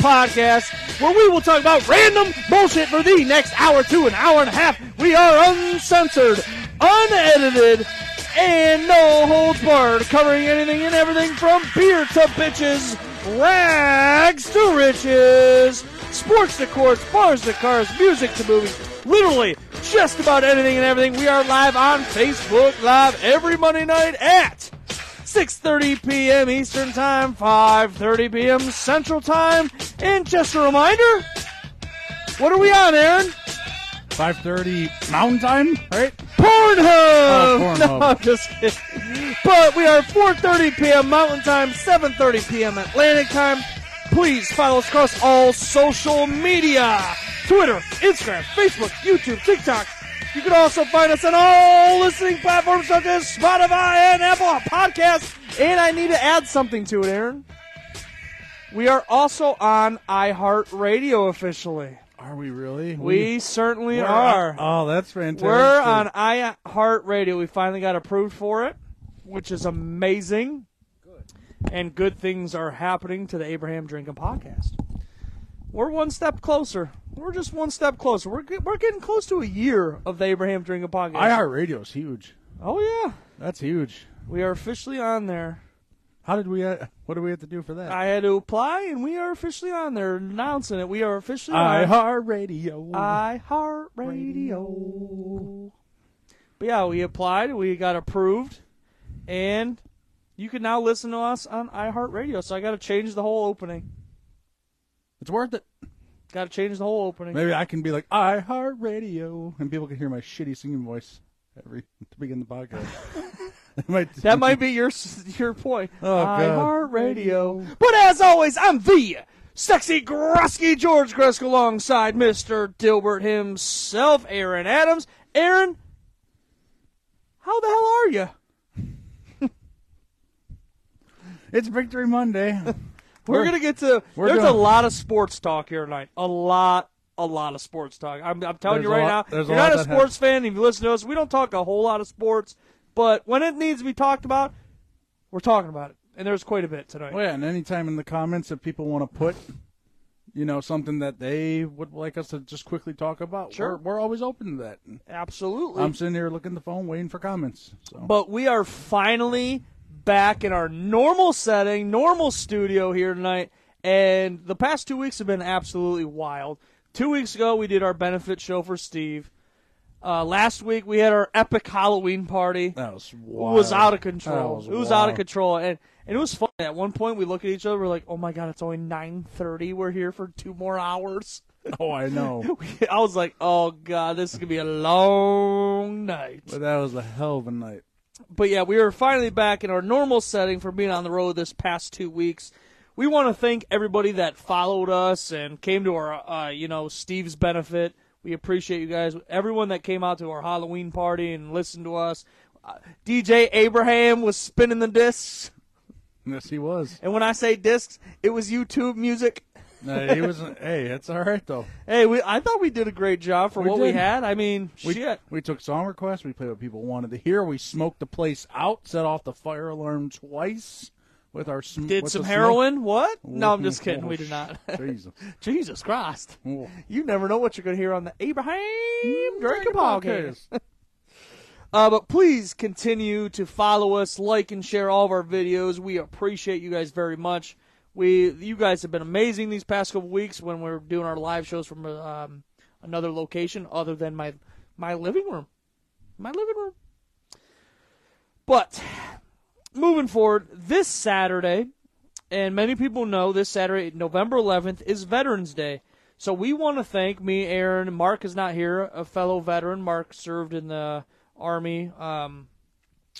Podcast, where we will talk about random bullshit for the next hour to an hour and a half. We are uncensored, unedited, and no holds barred, covering anything and everything from beer to bitches, rags to riches, sports to courts, bars to cars, music to movies, literally just about anything and everything. We are live on Facebook Live every Monday night at 6:30 p.m. Eastern Time, 5:30 p.m. Central Time. And just a reminder, what are we on, Aaron? 5:30 Mountain Time, right? Pornhub. Oh, Pornhub. No, I'm just kidding. But we are 4:30 p.m. Mountain Time, 7:30 p.m. Atlantic Time. Please follow us across all social media: Twitter, Instagram, Facebook, YouTube, TikTok. You can also find us on all listening platforms such as Spotify and Apple Podcasts. And I need to add something to it, Aaron. We are also on iHeartRadio officially. Are we really? We certainly we're are. on- oh, that's fantastic. We're on iHeartRadio. We finally got approved for it, which is amazing. Good. And good things are happening to the Abraham Drinking Podcast. We're one step closer. We're just one step closer. We're get, we're getting close to a year of the Abraham Drinking Podcast. iHeartRadio is huge. oh yeah, That's huge. we are officially on there. How did we? Uh, what do we have to do for that? I had to apply, and we are officially on there. Announcing it, we are officially on. iHeartRadio. iHeartRadio. But yeah, we applied, we got approved, and you can now listen to us on iHeartRadio. So I got to change the whole opening. It's worth it. Got to change the whole opening. Maybe I can be like iHeartRadio, and people can hear my shitty singing voice every to begin the podcast. It might- That might be your your point. Oh, God. iHeartRadio. But as always, I'm the sexy Grusky George Grusk alongside Mr. Dilbert himself, Aaron Adams. Aaron, how the hell are you? It's Victory Monday. We're, We're- gonna get to. There's a lot of sports talk here tonight. A lot, a lot of sports talk. I'm, I'm telling There's you right lot- now. You're not a sports fan. If you listen to us, we don't talk a whole lot of sports. But when it needs to be talked about, we're talking about it, and there's quite a bit tonight. well, yeah, and anytime in the comments if people want to put, you know, something that they would like us to just quickly talk about, Sure. we're, we're always open to that. Absolutely. I'm sitting here looking at the phone, waiting for comments. So. but we are finally back in our normal setting, normal studio here tonight. And the past two weeks have been absolutely wild. Two weeks ago, we did our benefit show for Steve. Uh, last week, we had our epic Halloween party. That was It was out of control. was it was out of control, and and it was fun. At one point, we look at each other. We're like, "Oh my god, it's only nine thirty. We're here for two more hours." Oh, I know. I was like, "Oh god, this is gonna be a long night." but that was a hell of a night. But yeah, we are finally back in our normal setting for being on the road this past two weeks. We want to thank everybody that followed us and came to our, uh, you know, Steve's benefit. We appreciate you guys. Everyone that came out to our Halloween party and listened to us. Uh, DJ Abraham was spinning the discs. Yes, he was. And when I say discs, it was YouTube music. Uh, he was. hey, it's all right though. Hey, we I thought we did a great job for We what we did. had. I mean, We, shit. we took song requests. We played what people wanted to hear. We smoked the place out. Set off the fire alarm twice with our. Sm- Did with some the smoke. heroin? What? No, I'm just kidding. We did not. Jesus. Jesus Christ. Oh. You never know what you're going to hear on the Abraham Drinking Drinking Podcast. Uh, but please continue to follow us, like and share all of our videos. We appreciate you guys very much. We, you guys have been amazing these past couple weeks when we're doing our live shows from um, another location other than my my living room, my living room. But moving forward, this Saturday, and many people know this Saturday, November 11th, is Veterans Day. So we want to thank me, Aaron. Mark is not here, a fellow veteran. Mark served in the Army um,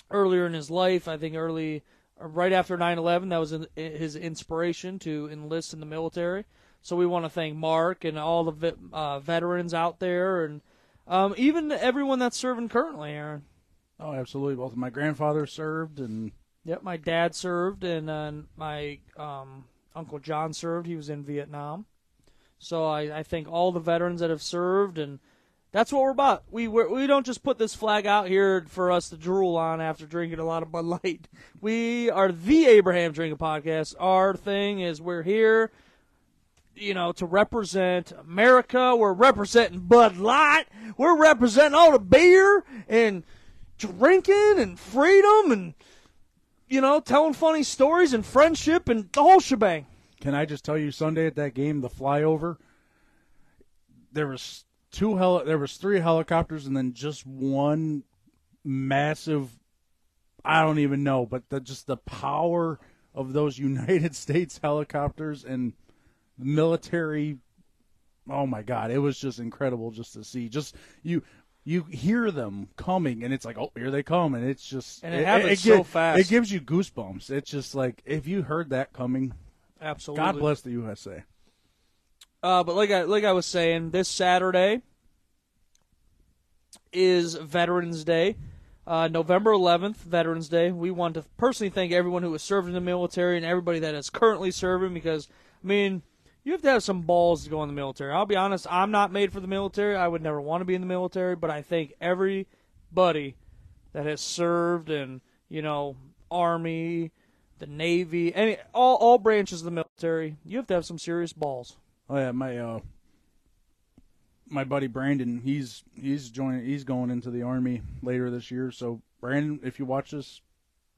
earlier in his life. I think early, right after 9/11, that was his inspiration to enlist in the military. So we want to thank Mark and all the uh, veterans out there, and um, even everyone that's serving currently, Aaron. Oh, absolutely. Both of my grandfathers served, and Yep, my dad served, and uh, my um, uncle John served. He was in Vietnam. So I, I thank all the veterans that have served, and That's what we're about. We we're, we don't just put this flag out here for us to drool on after drinking a lot of Bud Light. We are the Abraham Drinking Podcast. Our thing is we're here, you know, to represent America. We're representing Bud Light. We're representing all the beer and drinking and freedom and you know telling funny stories and friendship and the whole shebang. Can I just tell you, Sunday at that game, the flyover, there was two heli- there was three helicopters and then just one massive I don't even know, but the, just the power of those United States helicopters and military oh my god, it was just incredible just to see. Just you you hear them coming and it's like, "Oh, here they come." And it's just And it happens so gi- fast. It gives you goosebumps. It's just like if you heard that coming, Absolutely. God bless the USA. Uh, but like I like I was saying, this Saturday is Veterans Day, uh, November 11th, Veterans Day. We want to personally thank everyone who has served in the military and everybody that is currently serving because I mean you have to have some balls to go in the military. I'll be honest, I'm not made for the military. I would never want to be in the military, but I thank everybody that has served in you know Army, the Navy, any all all branches of the military. You have to have some serious balls. Oh yeah, my uh, my buddy Brandon, he's he's joining, he's going into the army later this year. So Brandon, if you watch this,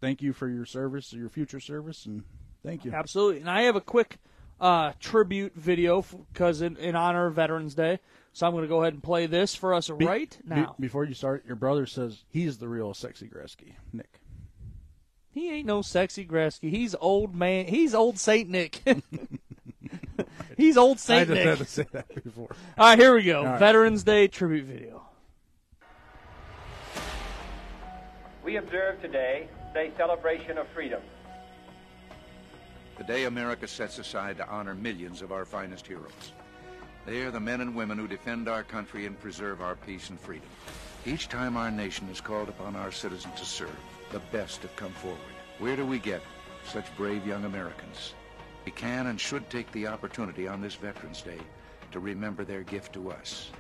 thank you for your service, your future service, and thank you. Absolutely. And I have a quick uh, tribute video because in, in honor of Veterans Day. So I'm going to go ahead and play this for us Be- right be- now. before you start, your brother says he's the real sexy Gretzky, Nick. he ain't no sexy Gretzky. He's old man. He's old Saint Nick. He's old Saint I Saint just Nick. had to say that before. All right, here we go. right. Veterans Day tribute video. We observe today a celebration of freedom. The day America sets aside to honor millions of our finest heroes. They are the men and women who defend our country and preserve our peace and freedom. Each time our nation is called upon our citizens to serve, the best have come forward. Where do we get such brave young Americans? We can and should take the opportunity on this Veterans Day to remember their gift to us.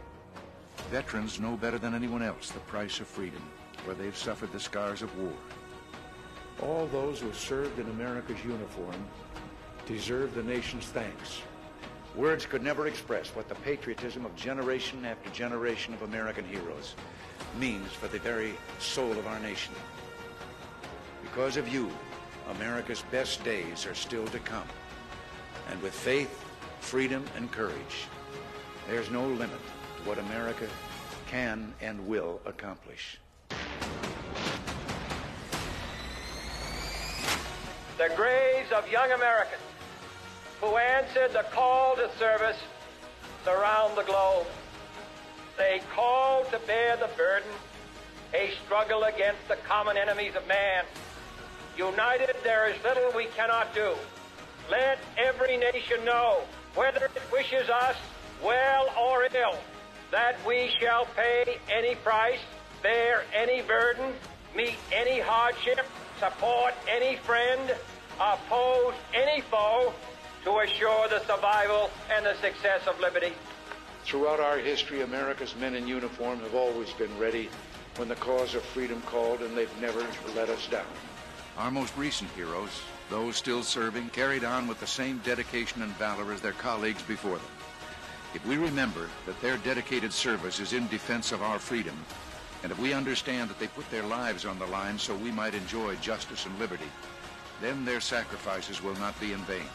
Veterans know better than anyone else the price of freedom, where they've suffered the scars of war. All those who have served in America's uniform deserve the nation's thanks. Words could never express what the patriotism of generation after generation of American heroes means for the very soul of our nation. Because of you, America's best days are still to come. And with faith, freedom, and courage, there's no limit to what America can and will accomplish. The graves of young Americans who answered the call to service around the globe. They called to bear the burden, a struggle against the common enemies of man. United, there is little we cannot do. Let every nation know, whether it wishes us well or ill, that we shall pay any price, bear any burden, meet any hardship, support any friend, oppose any foe to assure the survival and the success of liberty. Throughout our history, America's men in uniform have always been ready when the cause of freedom called, and they've never let us down. Our most recent heroes, those still serving, carried on with the same dedication and valor as their colleagues before them. If we remember that their dedicated service is in defense of our freedom, and if we understand that they put their lives on the line so we might enjoy justice and liberty, then their sacrifices will not be in vain.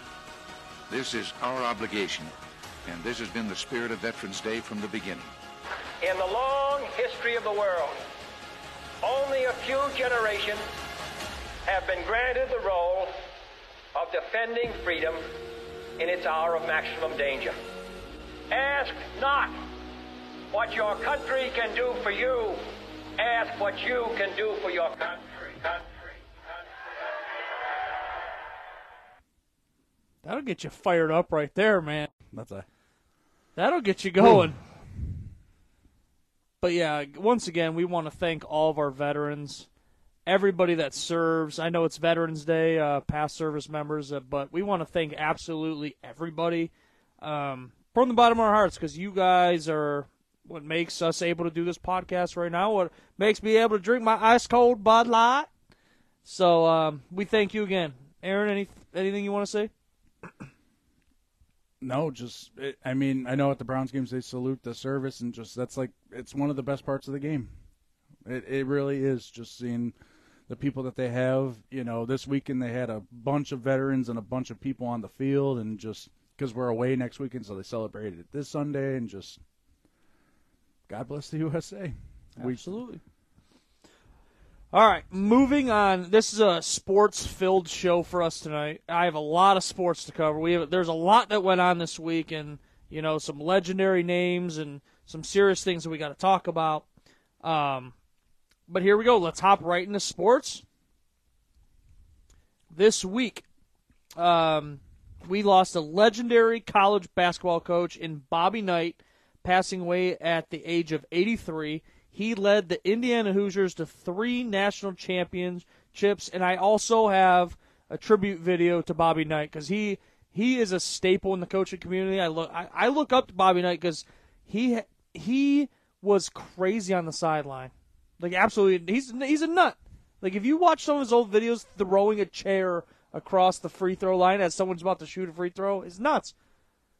This is our obligation, and this has been the spirit of Veterans Day from the beginning. In the long history of the world, only a few generations have been granted the role of defending freedom in its hour of maximum danger. Ask not what your country can do for you. Ask what you can do for your country. country. That'll get you fired up right there, man. That's a That'll get you going. But yeah, once again, we want to thank all of our veterans, everybody that serves. I know it's Veterans Day, uh, past service members, uh, but we want to thank absolutely everybody um, from the bottom of our hearts because you guys are what makes us able to do this podcast right now. What makes me able to drink my ice cold Bud Light. So um, we thank you again, Aaron. Any anything you want to say? No, just I mean, I know at the Browns games they salute the service and just that's like it's one of the best parts of the game. It it really is just seeing the people that they have. You know, this weekend they had a bunch of veterans and a bunch of people on the field, and just because we're away next weekend, so they celebrated it this Sunday, and just God bless the USA. Absolutely. All right, moving on. This is a sports-filled show for us tonight. I have a lot of sports to cover. We have there's a lot that went on this week, and you know some legendary names and some serious things that we got to talk about. Um, but here we go. Let's hop right into sports. This week, um, we lost a legendary college basketball coach in Bobby Knight, passing away at the age of 83. He led the Indiana Hoosiers to three national championships, and I also have a tribute video to Bobby Knight because he he is a staple in the coaching community. I look I, I look up to Bobby Knight because he he was crazy on the sideline, like absolutely. He's he's a nut. Like if you watch some of his old videos throwing a chair across the free throw line as someone's about to shoot a free throw, it's nuts.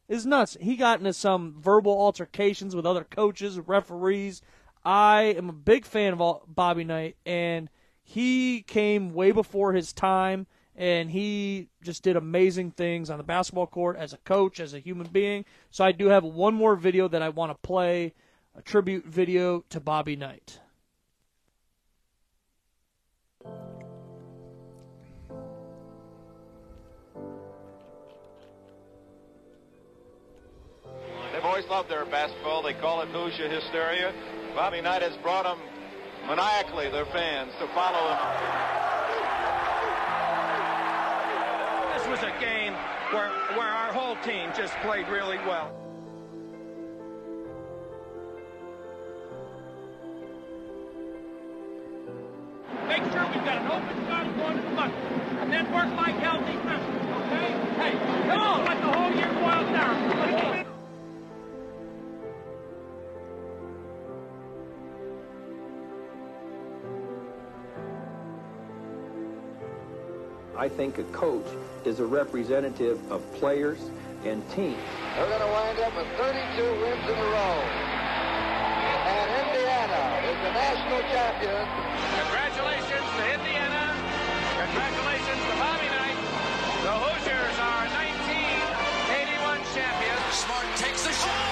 It's nuts. He got into some verbal altercations with other coaches, referees. I am a big fan of Bobby Knight, and he came way before his time, and he just did amazing things on the basketball court as a coach, as a human being. So I do have one more video that I want to play, a tribute video to Bobby Knight. Always loved their basketball. They call it Hoosier hysteria. Bobby Knight has brought them maniacally, their fans, to follow him. This was a game where, where our whole team just played really well. I think a coach is a representative of players and teams. They're going to wind up with 32 wins in a row. And Indiana is the national champion. Congratulations to Indiana. Congratulations to Bobby Knight. The Hoosiers are 1981 champions. Smart takes the shot.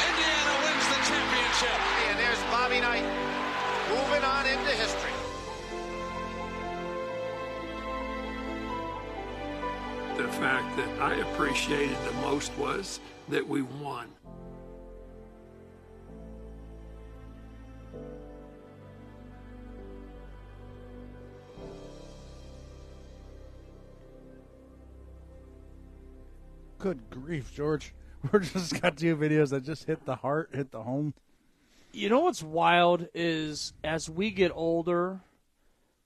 Indiana wins the championship. And there's Bobby Knight moving on into history. Fact that I appreciated the most was that we won. Good grief, George. We're just got two videos that just hit the heart, hit the home. You know what's wild is as we get older,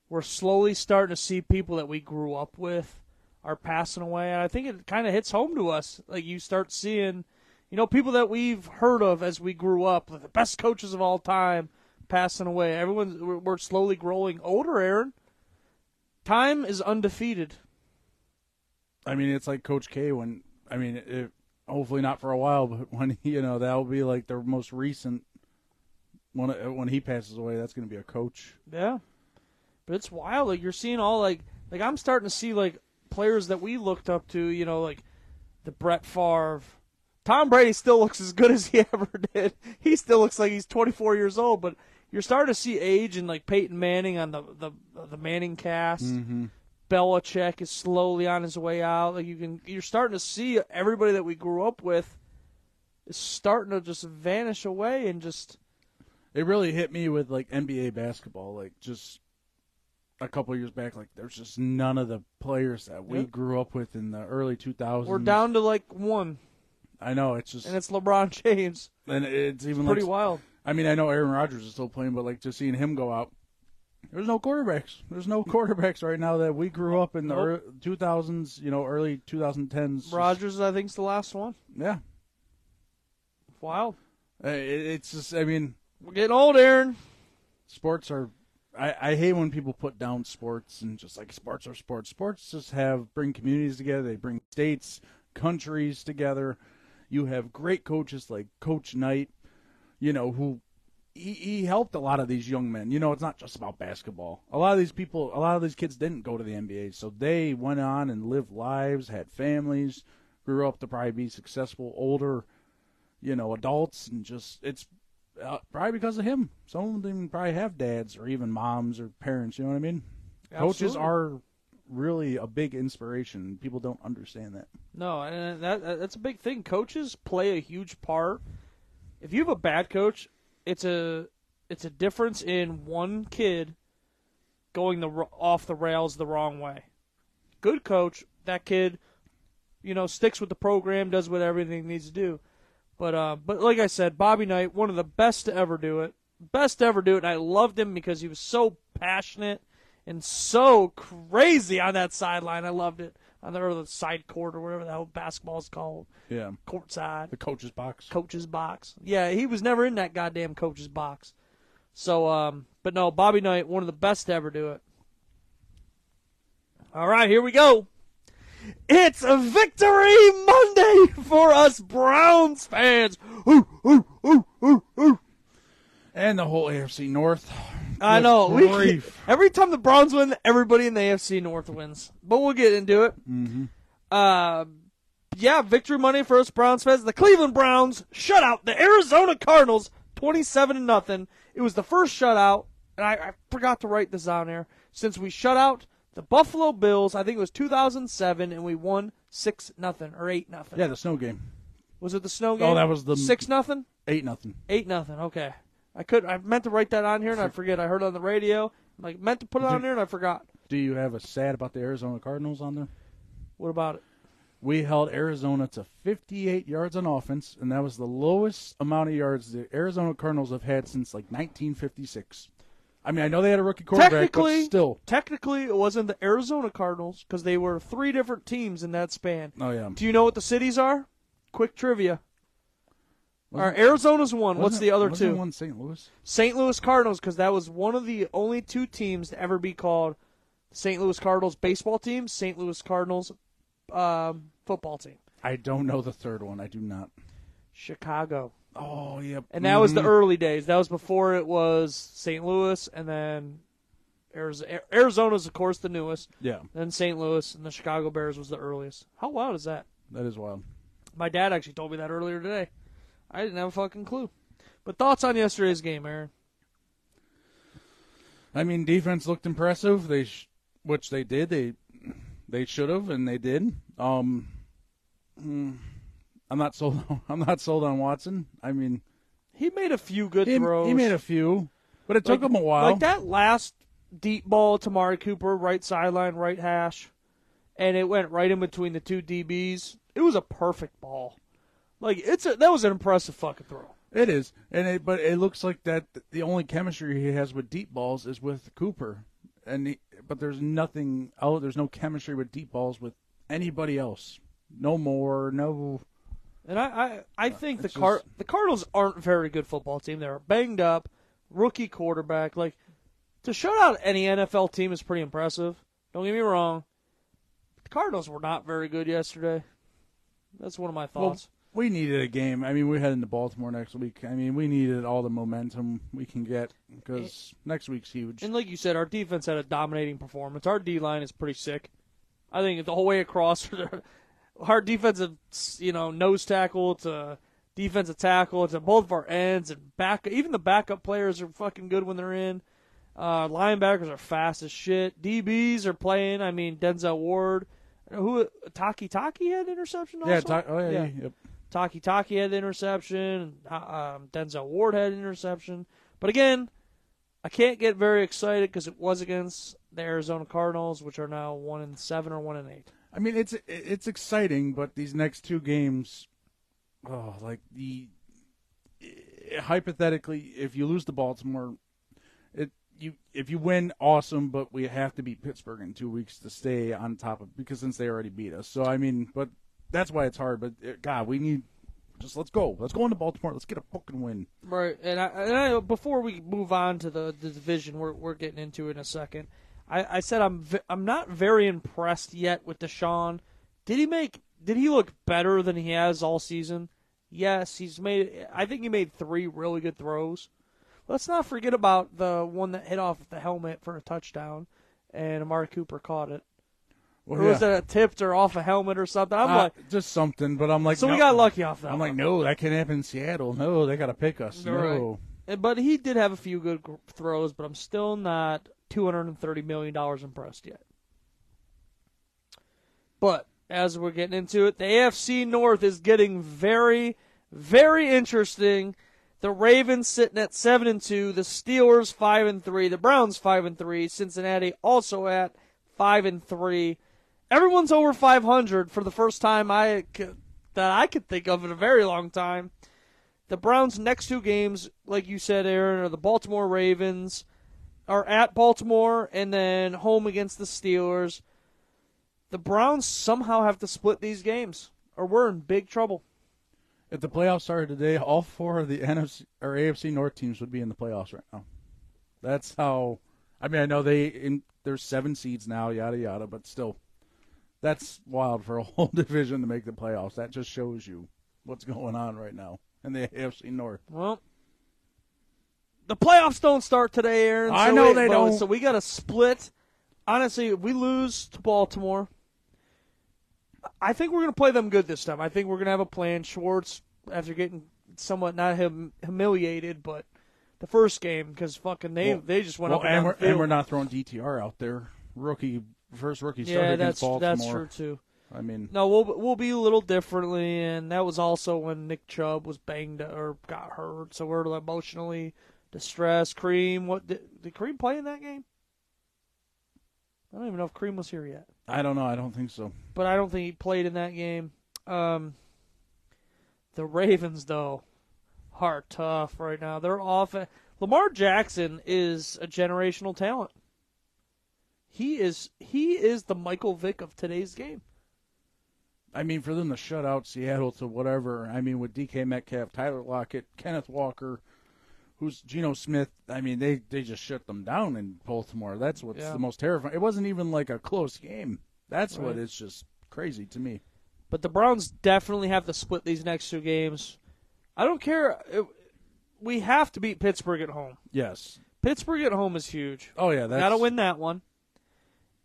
we're slowly starting to see people that we grew up with are passing away. And I think it kind of hits home to us. Like you start seeing, you know, people that we've heard of as we grew up, the best coaches of all time, passing away. Everyone's we're we're slowly growing older. Aaron, time is undefeated. I mean, it's like Coach K when I mean, it, hopefully not for a while, but when you know that'll be like the most recent when uh, when he passes away. That's going to be a coach. Yeah, but it's wild. Like you're seeing all like like I'm starting to see like players that we looked up to. You know, like the Brett Favre. Tom Brady still looks as good as he ever did. He still looks like he's 24 years old, but you're starting to see age and like Peyton Manning on the the the Manning cast. Mm-hmm. Belichick is slowly on his way out. Like you can, you're starting to see everybody that we grew up with is starting to just vanish away and just It really hit me with like NBA basketball, like just a couple years back. Like there's just none of the players that we Yep. grew up with in the early 2000s. we're down to like one, I know it's just and it's LeBron James. and it's even Pretty like, wild. I mean, I know Aaron Rodgers is still playing, but like just seeing him go out, there's no quarterbacks. There's no quarterbacks right now that we grew up in the Nope. ear 2000s, you know, early 2010s. Rodgers, I think, is the last one. yeah. Wild. Uh, it, it's just, I mean, We're getting old, Aaron. sports are. I, I hate when people put down sports and just like sports are sports. Sports just have bring communities together. They bring states, countries together. You have great coaches like Coach Knight, you know, who he, he helped a lot of these young men. You know, it's not just about basketball. A lot of these people, a lot of these kids didn't go to the NBA, so they went on and lived lives, had families, grew up to probably be successful older, you know, adults, and just it's uh, probably because of him. Some of them probably have dads or even moms or parents. You know what I mean? Coaches are really a big inspiration. People don't understand that. No, and that that's a big thing. Coaches play a huge part. If you have a bad coach, it's a it's a difference in one kid going the off the rails the wrong way. Good coach, that kid, you know, sticks with the program, does what everything needs to do. But uh, but like I said, Bobby Knight, one of the best to ever do it, best to ever do it. And I loved him because he was so passionate and so crazy on that sideline. I loved it on the, or the side court or whatever the hell basketball is called, Yeah, court side, the coach's box. coach's box. Yeah, he was never in that goddamn coach's box. So, um, but no, Bobby Knight, one of the best to ever do it. All right, here we go. It's a victory Monday for us Browns fans. Ooh, ooh, ooh, ooh, ooh. and the whole AFC North. I know. We, every time the Browns win, everybody in the AFC North wins. But we'll get into it. Mhm. Uh, yeah, victory Monday for us Browns fans. The Cleveland Browns shut out the Arizona Cardinals, twenty-seven to nothing. It was the first shutout, and I, I forgot to write this down there. Since we shut out the Buffalo Bills, I think it was 2007, and we won six nothing or eight nothing. Yeah, the snow game. Was it the snow oh, game? Oh, that was the six nothing. eight nothing. Eight nothing. Okay. I could. I meant to write that on here, and I forget. I heard it on the radio. Like meant to put it on there, and I forgot. Do you have a sad about the Arizona Cardinals on there? What about it? We held Arizona to 58 yards on offense, and that was the lowest amount of yards the Arizona Cardinals have had since like 1956. I mean, I know they had a rookie quarterback, technically, but still. technically, it wasn't the Arizona Cardinals because they were three different teams in that span. Oh yeah. Do you know what the cities are? Quick trivia. All Wasn't- right, Arizona's one. What's the other two? One St. Louis. St. Louis Cardinals, because that was one of the only two teams to ever be called St. Louis Cardinals baseball team, St. Louis Cardinals um, football team. I don't know the third one. I do not. Chicago. Oh yep. And that was the Mhm. early days. That was before it was St. Louis, and then Arizona. Arizona's, of course, the newest. Yeah, Then St. Louis, and the Chicago Bears was the earliest. How wild is that? that is wild. My dad actually told me that earlier today. I didn't have a fucking clue. But thoughts on yesterday's game, Aaron? I mean, defense looked impressive. They, sh- which they did. They, they should have, and they did. Um, mm, I'm not sold. On, I'm not sold on Watson. I mean, He made a few good he, throws. he made a few, but it took Like- him a while. Like that last deep ball to Amari Cooper, right sideline, right hash, and it went right in between the two DBs. It was a perfect ball. Like it's a that was an impressive fucking throw. It is, and it, but it looks like that the only chemistry he has with deep balls is with Cooper, and he, but there's nothing. Oh, there's no chemistry with deep balls with anybody else. No more. No. And I I, I uh, think the Car- just- the Cardinals aren't a very good football team. They're banged up, rookie quarterback. Like to shut out any NFL team is pretty impressive. Don't get me wrong. The Cardinals were not very good yesterday. That's one of my Well, thoughts. we needed a game. I mean, we're heading to Baltimore next week. I mean, we needed all the momentum we can get because next week's huge. And like you said, our defense had a dominating performance. Our D line is pretty sick. I think the whole way across, our defensive, you know, nose tackle to defensive tackle to both of our ends and back. Even the backup players are fucking good when they're in. Uh, linebackers are fast as shit. DBs are playing. I mean, Denzel Ward, who Takitaki had interception. Also? yeah, ta- oh yeah, yep. Takitaki had interception. uh, Um, Denzel Ward had an interception. But again, I can't get very excited because it was against the Arizona Cardinals, which are now one and seven or one and eight. I mean, it's it's exciting, but these next two games, oh, like the hypothetically, if you lose to Baltimore, it you if you win, awesome, but we have to beat Pittsburgh in two weeks to stay on top of because since they already beat us. So I mean, but that's why it's hard. But uh, God, we need Just let's go. Let's go into Baltimore. Let's get a fucking win. Right, and, I, and I, before we move on to the, the division, we're we're getting into in a second. I, I said I'm v- I'm not very impressed yet with Deshaun. Did he make? Did he look better than he has all season? Yes, he's made. I think he made three really good throws. Let's not forget about the one that hit off the helmet for a touchdown, and Amari Cooper caught it. Well, or was yeah. it a tipped or off a helmet or something? I'm Uh, like, just something, but I'm like, so we got lucky off that. I'm like, no, that can't happen in Seattle. No, they got to pick us. No. Uh, But he did have a few good throws, but I'm still not $230 million impressed yet. But as we're getting into it, the AFC North is getting very, very interesting. The Ravens sitting at seven and two, the Steelers five and three, the Browns five and three, Cincinnati also at five and three. Everyone's over 500 for the first time I c- that I could think of in a very long time. The Browns' next two games, like you said, Aaron, are the Baltimore Ravens, are at Baltimore, and then home against the Steelers. The Browns somehow have to split these games, or we're in big trouble. If the playoffs started today, all four of the NFC or AFC North teams would be in the playoffs right now. That's how. I mean, I know they in there's seven seeds now, yada yada, but still, that's wild for a whole division to make the playoffs. That just shows you what's going on right now in the AFC North. Well, the playoffs don't start today, Aaron. I know they don't. So we got to split. Honestly, if we lose to Baltimore, I think we're going to play them good this time. I think we're going to have a plan. Schwartz, after getting somewhat not hum- humiliated, but the first game because fucking they Well- they just went well, up and, down and, the we're, and we're not throwing DTR out there. Rookie first rookie starter yeah, against that's Baltimore. that's true too. I mean, No, we'll we'll be a little differently, and that was also when Nick Chubb was banged or got hurt, so we're emotionally distressed. Kareem, what did, did Kareem play in that game? I don't even know if Kareem was here yet, I don't know. I don't think so. but I don't think he played in that game. Um, the Ravens though are tough right now. They're off. Lamar Jackson is a generational talent. He is he is the Michael Vick of today's game. I mean, for them to shut out Seattle to whatever, I mean, with DK Metcalf, Tyler Lockett, Kenneth Walker, who's Geno Smith, I mean, they, they just shut them down in Baltimore. That's what's Yeah. the most terrifying. It wasn't even like a close game. That's what Right. is just crazy to me. But the Browns definitely have to split these next two games. I don't care. It- we have to beat Pittsburgh at home. Yes. Pittsburgh at home is huge. Oh, yeah. That's, Got to win that one.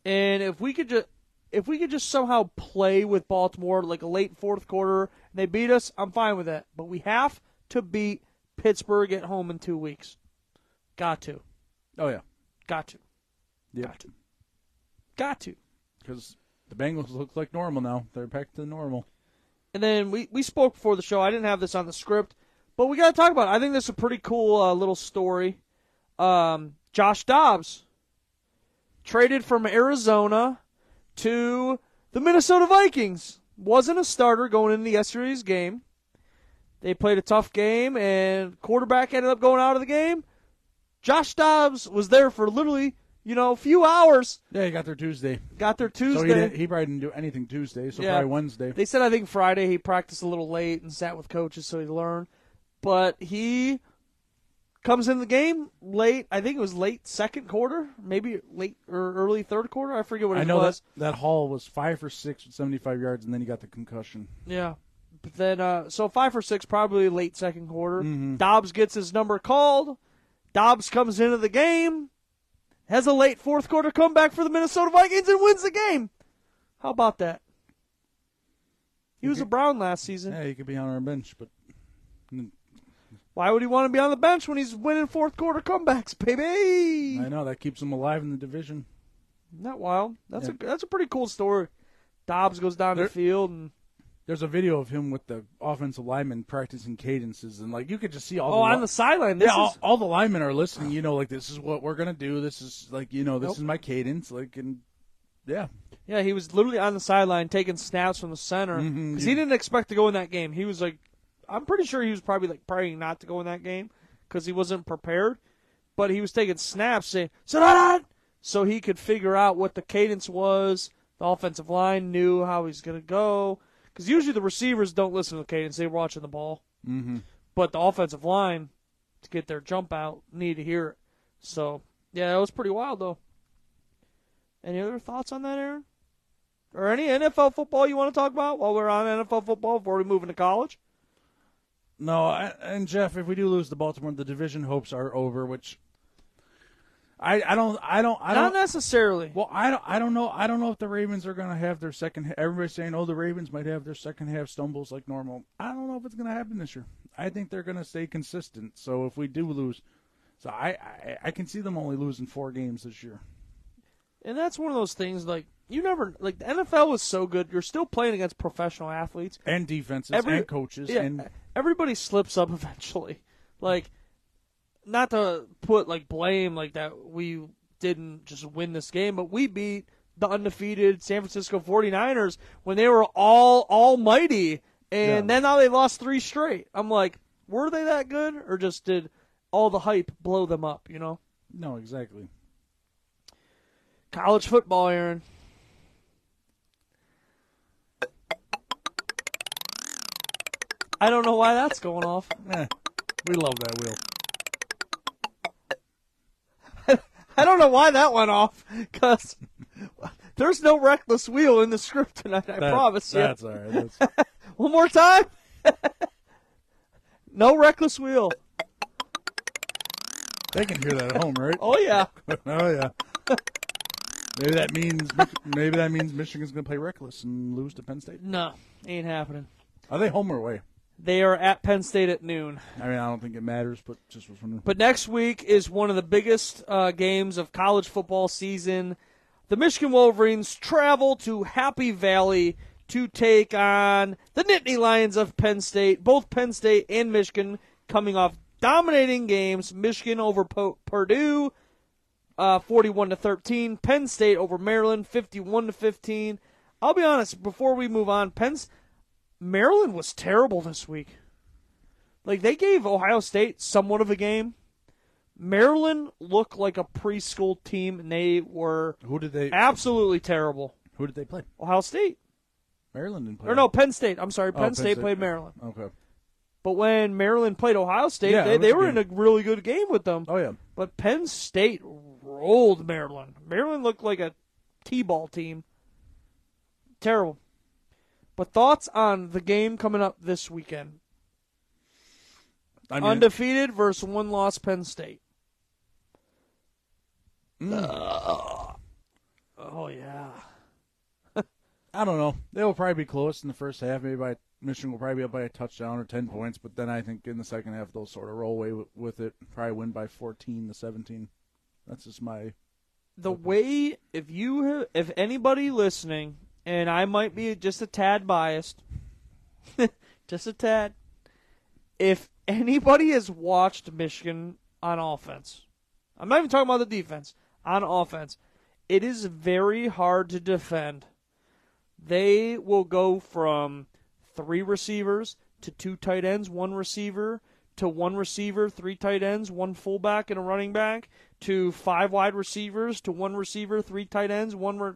And if we could just if we could just somehow play with Baltimore like a late fourth quarter and they beat us, I'm fine with that. But we have to beat Pittsburgh at home in two weeks. Got to. Oh, yeah. Got to. Yep. Got to. Got to. Because the Bengals look like normal now. They're back to normal. And then we, we spoke before the show. I didn't have this on the script, but we got to talk about it. I think this is a pretty cool uh, little story. Um, Josh Dobbs traded from Arizona to the Minnesota Vikings. Wasn't a starter going into yesterday's game. They played a tough game, and quarterback ended up going out of the game. Josh Dobbs was there for literally, you know, a few hours. Yeah, he got there Tuesday. Got there Tuesday. So he, didn't, he probably didn't do anything Tuesday, so Yeah. probably Wednesday. They said I think Friday he practiced a little late and sat with coaches so he learned. But he comes in the game late. I think it was late second quarter, maybe late or early third quarter. I forget what it I know was. that, that Hall was 5 for 6 with 75 yards, and then he got the concussion. Yeah. But then, uh, so five for six, probably late second quarter. Mhm. Dobbs gets his number called. Dobbs comes into the game, has a late fourth quarter comeback for the Minnesota Vikings, and wins the game. How about that? He was a Brown last season. Yeah, he could be on our bench, but Why would he want to be on the bench when he's winning fourth quarter comebacks, baby? I know that keeps him alive in the division. Not wild. That's Yeah. a that's a pretty cool story. Dobbs goes down There- the field and There's a video of him with the offensive linemen practicing cadences, and like you could just see all. oh the on li- the sideline. This yeah, all, is all the linemen are listening. You know, like this is what we're gonna do. This is like you know, this Nope. is my cadence. Like and yeah, yeah. He was literally on the sideline taking snaps from the center because Mhm, he didn't expect to go in that game. He was like, I'm pretty sure he was probably like praying not to go in that game because he wasn't prepared. But he was taking snaps saying down so he could figure out what the cadence was. The offensive line knew how he's gonna go. Because usually the receivers don't listen to the cadence; they're watching the ball. Mm-hmm. But the offensive line, to get their jump out, need to hear it. So yeah, that was pretty wild though. Any other thoughts on that, Aaron? Or any NFL football you want to talk about while we're on NFL football before we move into college? No, I, and Jeff, if we do lose the Baltimore, the division hopes are over. Which I, I don't, I don't, I Not don't. necessarily. Well, I don't, I don't know. I don't know if the Ravens are going to have their second. Everybody's saying, oh, the Ravens might have their second half stumbles like normal. I don't know if it's going to happen this year. I think they're going to stay consistent. So if we do lose, so I, I, I can see them only losing four games this year. And that's one of those things like you never like the NFL was so good. You're still playing against professional athletes and defenses Every- and coaches yeah, and everybody slips up eventually. Like, not to put like blame like that we didn't just win this game, but we beat the undefeated San Francisco 49ers when they were all almighty, and Yeah. then now they lost three straight. I'm like, were they that good, or just did all the hype blow them up? You know, no, exactly. college football, Aaron. I don't know why that's going off. Eh, we love that wheel. I don't know why that went off because there's no reckless wheel in the script tonight. I That- promise you. That's all right. That's, One more time. no reckless wheel. they can hear that at home, right? Oh yeah. oh yeah. Maybe that means maybe that means Michigan's going to play reckless and lose to Penn State. No, ain't happening. Are they home or away? They are at Penn State at noon. I mean, I don't think it matters, but just was wondering. But next week is one of the biggest uh, games of college football season. The Michigan Wolverines travel to Happy Valley to take on the Nittany Lions of Penn State. Both Penn State and Michigan coming off dominating games. Michigan over Po- Purdue, uh, 41 to 13. Penn State over Maryland, 51 to 15. I'll be honest. Before we move on, Penn's Maryland was terrible this week. Like they gave Ohio State somewhat of a game. Maryland looked like a preschool team, and they were Who did they? absolutely terrible. Who did they play? Ohio State, Maryland didn't play. or no, Penn State. I'm sorry, Oh, Penn, State, played Maryland. Okay. But when Maryland played Ohio State, Yeah, they, they were in a really good game with them. Oh yeah. But Penn State rolled Maryland. Maryland looked like a T-ball team. Terrible. But thoughts on the game coming up this weekend? I mean, Undefeated versus one loss Penn State. mm, Oh yeah. I don't know. They'll probably be close in the first half. Maybe by Michigan will probably be up by a touchdown or ten points, but then I think in the second half they'll sort of roll away with, it. Probably win by fourteen to seventeen. That's just my. the way if you if anybody listening and I might be just a tad biased just a tad if anybody has watched Michigan on offense I'm not even talking about the defense on offense it is very hard to defend they will go from three receivers to two tight ends, one receiver to one receiver, three tight ends, one fullback and a running back to five wide receivers to one receiver, three tight ends, one. Re-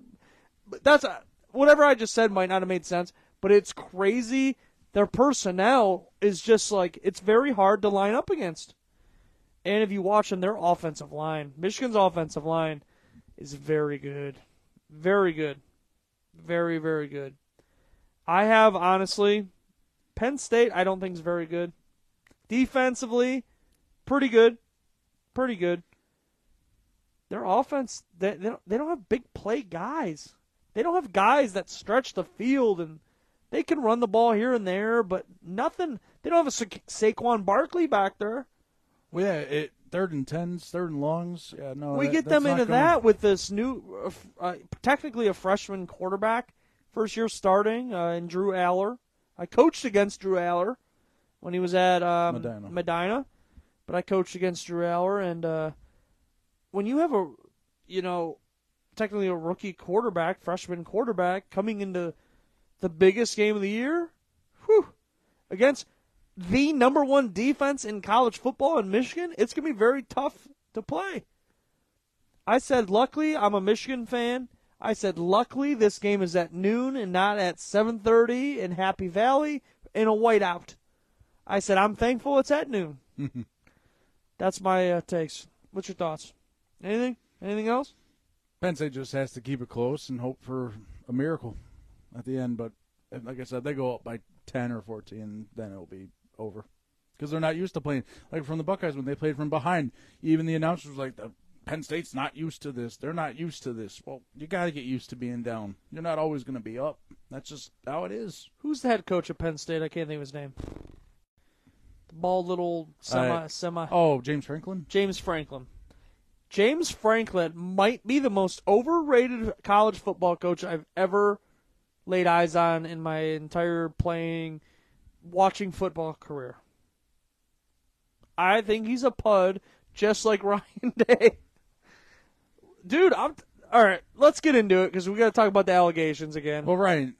that's uh, whatever I just said might not have made sense, but it's crazy. Their personnel is just like it's very hard to line up against. And if you watch them, their offensive line, Michigan's offensive line, is very good, very good. Very, very good. I have honestly Penn State I don't think is very good. Defensively, pretty good. Pretty good. Their offense they they don't, have big play guys. They don't have guys that stretch the field and they can run the ball here and there, but nothing. They don't have a Sa- Saquon Barkley back there. Well, yeah, it third and tens, third and longs. Yeah, no, we that- get them into that with this new, uh, uh, technically a freshman quarterback, first year starting, uh, in Drew Allar. I coached against Drew Allar when he was at um, Medina. Medina, but I coached against Drew Allar, and uh, when you have a, you know, technically a rookie quarterback, freshman quarterback coming into the biggest game of the year, whew, against the number one defense in college football in Michigan, it's going to be very tough to play. I said, luckily, I'm a Michigan fan. I said, luckily this game is at noon and not at 7:30 in Happy Valley in a whiteout. I said, I'm thankful it's at noon. That's my uh, takes. What's your thoughts? Anything? Anything else? Penn State just has to keep it close and hope for a miracle at the end. But like I said, they go up by ten or fourteen, then it'll be over because they're not used to playing like from the Buckeyes when they played from behind. Even the announcers was like, "Penn State's not used to this. They're not used to this." Well, you got to get used to being down. You're not always going to be up. That's just how it is. Who's the head coach of Penn State? I can't think of his name. The bald little semi Uh, semi. Oh, James Franklin. James Franklin. James Franklin might be the most overrated college football coach I've ever laid eyes on in my entire playing, watching football career. I think he's a pud, just like Ryan Day. Dude, I'm all right. Let's get into it because we got to talk about the allegations again. Well, Ryan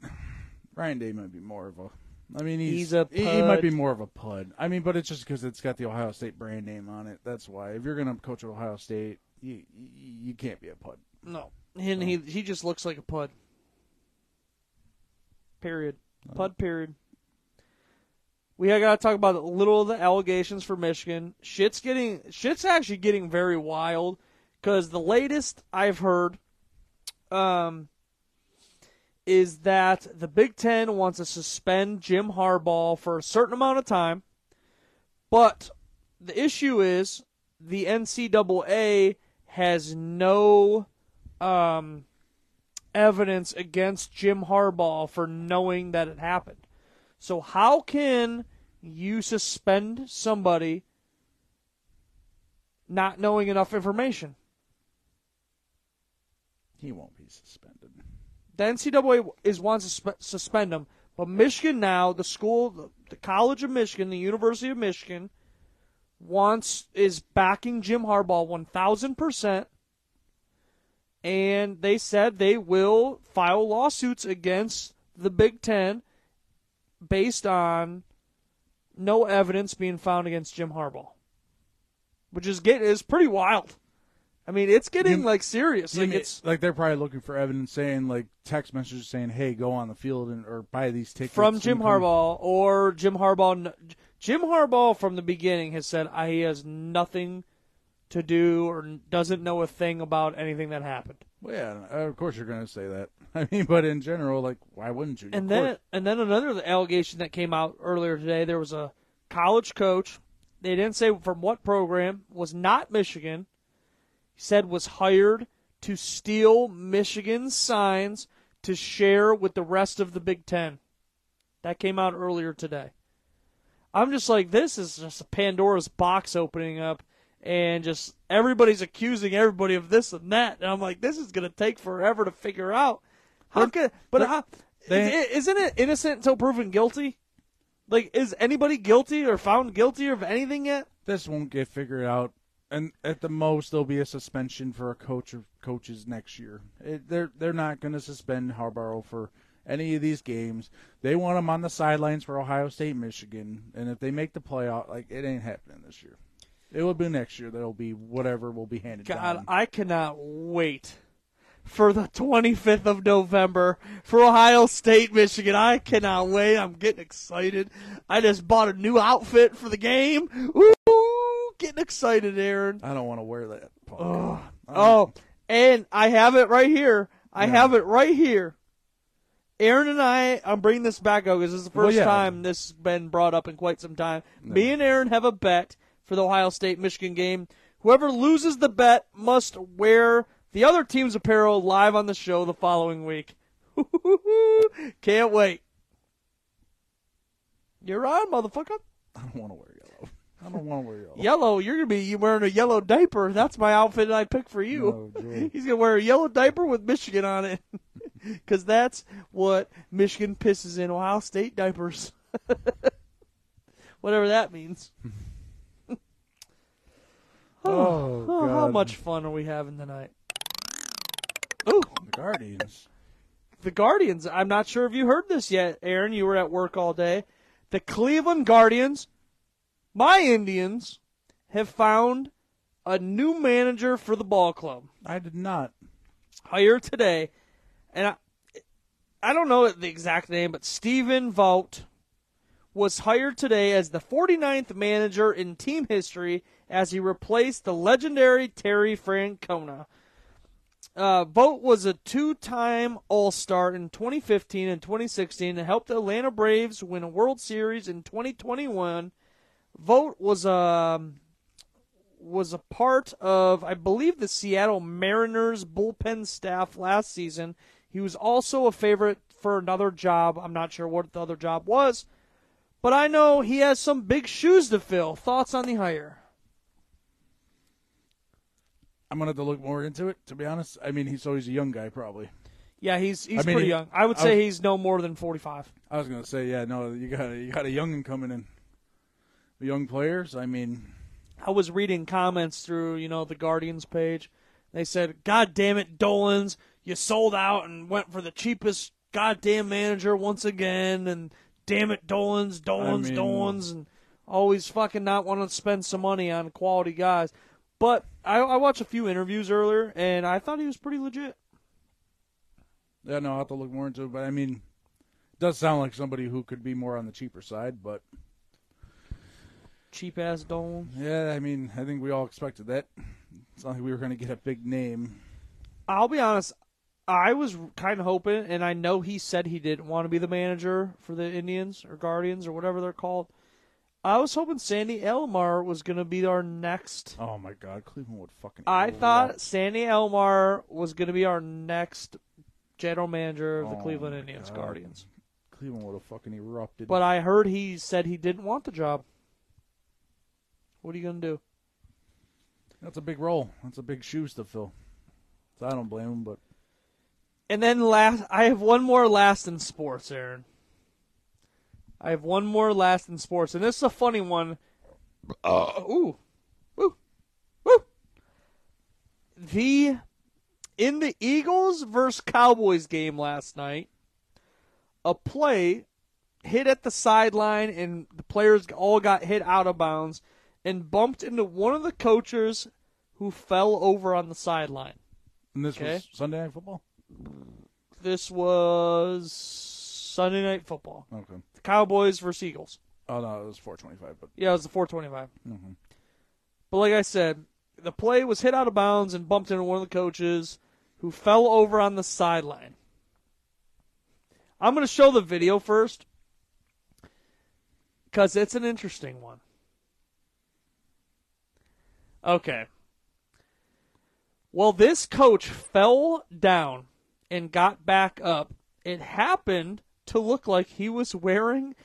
Ryan Day might be more of a. I mean, he's, He's a he, he might be more of a pud. I mean, but it's just because it's got the Ohio State brand name on it. That's why. If you're going to coach at Ohio State, you you can't be a pud. No, and he he just looks like a pud. Period. Pud. Period. We got to talk about a little of the allegations for Michigan. Shit's getting shit's actually getting very wild because the latest I've heard, um, is that the Big Ten wants to suspend Jim Harbaugh for a certain amount of time, but the issue is the NCAA has no um, evidence against Jim Harbaugh for knowing that it happened. So how can you suspend somebody not knowing enough information? He won't be suspended. The NCAA is wants to suspend him, but Michigan now, the school, the, the College of Michigan, the University of Michigan, wants is backing Jim Harbaugh one thousand percent, and they said they will file lawsuits against the Big Ten based on no evidence being found against Jim Harbaugh, which is get is pretty wild. I mean, it's getting You- like serious. Like mean- it's like they're probably looking for evidence saying like text messages saying, "Hey, go on the field and or buy these tickets." from Jim Harbaugh or Jim Harbaugh. Jim Harbaugh from the beginning has said uh, he has nothing to do or doesn't know a thing about anything that happened. Well, yeah, of course you're going to say that. I mean, but in general, like, why wouldn't you? And Of then course. and then another allegation that came out earlier today. There was a college coach. They didn't say from what program. Was not Michigan. He said was hired to steal Michigan's signs to share with the rest of the Big Ten. That came out earlier today. I'm just like, this is just a Pandora's box opening up, and just everybody's accusing everybody of this and that, and I'm like, this is gonna take forever to figure out. How could, but how, they- isn't it innocent until proven guilty? Like, is anybody guilty or found guilty of anything yet? this won't get figured out, and at the most there'll be a suspension for a coach or coaches next year. It, they're they're not going to suspend Harbaugh for any of these games. They want him on the sidelines for Ohio State, Michigan, and if they make the playoff, like it ain't happening this year. It will be next year. There'll be whatever will be handed God, down. I cannot wait for the 25th of November for Ohio State, Michigan. I cannot wait. I'm getting excited. I just bought a new outfit for the game. Ooh, getting excited, Aaron. I don't want to wear that. Oh, oh, and I have it right here. I have it right here. Aaron and I, I'm bringing this back up because this is the Well, first yeah. time this has been brought up in quite some time. Me and Aaron have a bet for the Ohio State Michigan game. Whoever loses the bet must wear the other team's apparel live on the show the following week. Can't wait. You're on, motherfucker. I don't want to wear. I don't want to wear yellow. Yellow, you're gonna be you wearing a yellow diaper. That's my outfit I picked for you. Oh, joy. He's gonna wear a yellow diaper with Michigan on it, because that's what Michigan pisses in Ohio State diapers. Whatever that means. Oh, oh, Oh, how much fun are we having tonight? Ooh, The Guardians. the Guardians. I'm not sure if you heard this yet, Aaron. You were at work all day. The Cleveland Guardians, my Indians, have found a new manager for the ball club. I did not. hired today. and I, I don't know the exact name, but Stephen Vogt was hired today as the 49th manager in team history as he replaced the legendary Terry Francona. Uh, Vogt was a two-time All-Star in 2015 and 2016 and helped the Atlanta Braves win a World Series in 2021. Vogt was um was a part of, I believe, the Seattle Mariners bullpen staff last season. He was also a favorite for another job. I'm not sure what the other job was, but I know he has some big shoes to fill. Thoughts on the hire? I'm gonna have to look more into it. To be honest, I mean, he's so he's a young guy, probably. Yeah, he's he's I mean, pretty he- young. I would I say was- he's no more than 45. I was gonna say, yeah, no, you got you got a youngin coming in. Young players, I mean, I was reading comments through, you know, the Guardians page. They said, "God damn it, Dolans, you sold out and went for the cheapest goddamn manager once again." And damn it, Dolans, Dolans, mean- Dolans, and always fucking not wanting to spend some money on quality guys. But I, I watched a few interviews earlier, and I thought he was pretty legit. yeah, no, I'll have to look more into it. But I mean, it does sound like somebody who could be more on the cheaper side. But Cheap ass dome. yeah, I mean, I think we all expected that. It's not like we were gonna get a big name. I'll be honest. I was kind of hoping, and I know he said he didn't want to be the manager for the Indians or Guardians or whatever they're called. I was hoping Sandy Alomar was going to be our next. Oh my God, Cleveland would fucking. I thought Sandy Alomar was going to be our next general manager of the Oh Cleveland Indians God. Guardians. Cleveland would have fucking erupted. But I heard he said he didn't want the job. What are you going to do? that's a big role. That's a big shoes to fill. So I don't blame him. But And then last, I have one more last in sports, Aaron. I have one more last in sports, and this is a funny one. Uh, ooh, ooh, ooh. The in the Eagles versus Cowboys game last night, a play hit at the sideline, and the players all got hit out of bounds and bumped into one of the coaches who fell over on the sideline. and this Okay. was Sunday Night Football. This was Sunday Night Football. Okay. The Cowboys versus Eagles. Oh no, it was 425. But Yeah, it was the 425. Mhm. But like I said, the play was hit out of bounds and bumped into one of the coaches who fell over on the sideline. I'm going to show the video first because it's an interesting one. Okay. Well, this coach fell down and got back up. It happened to look like he was wearing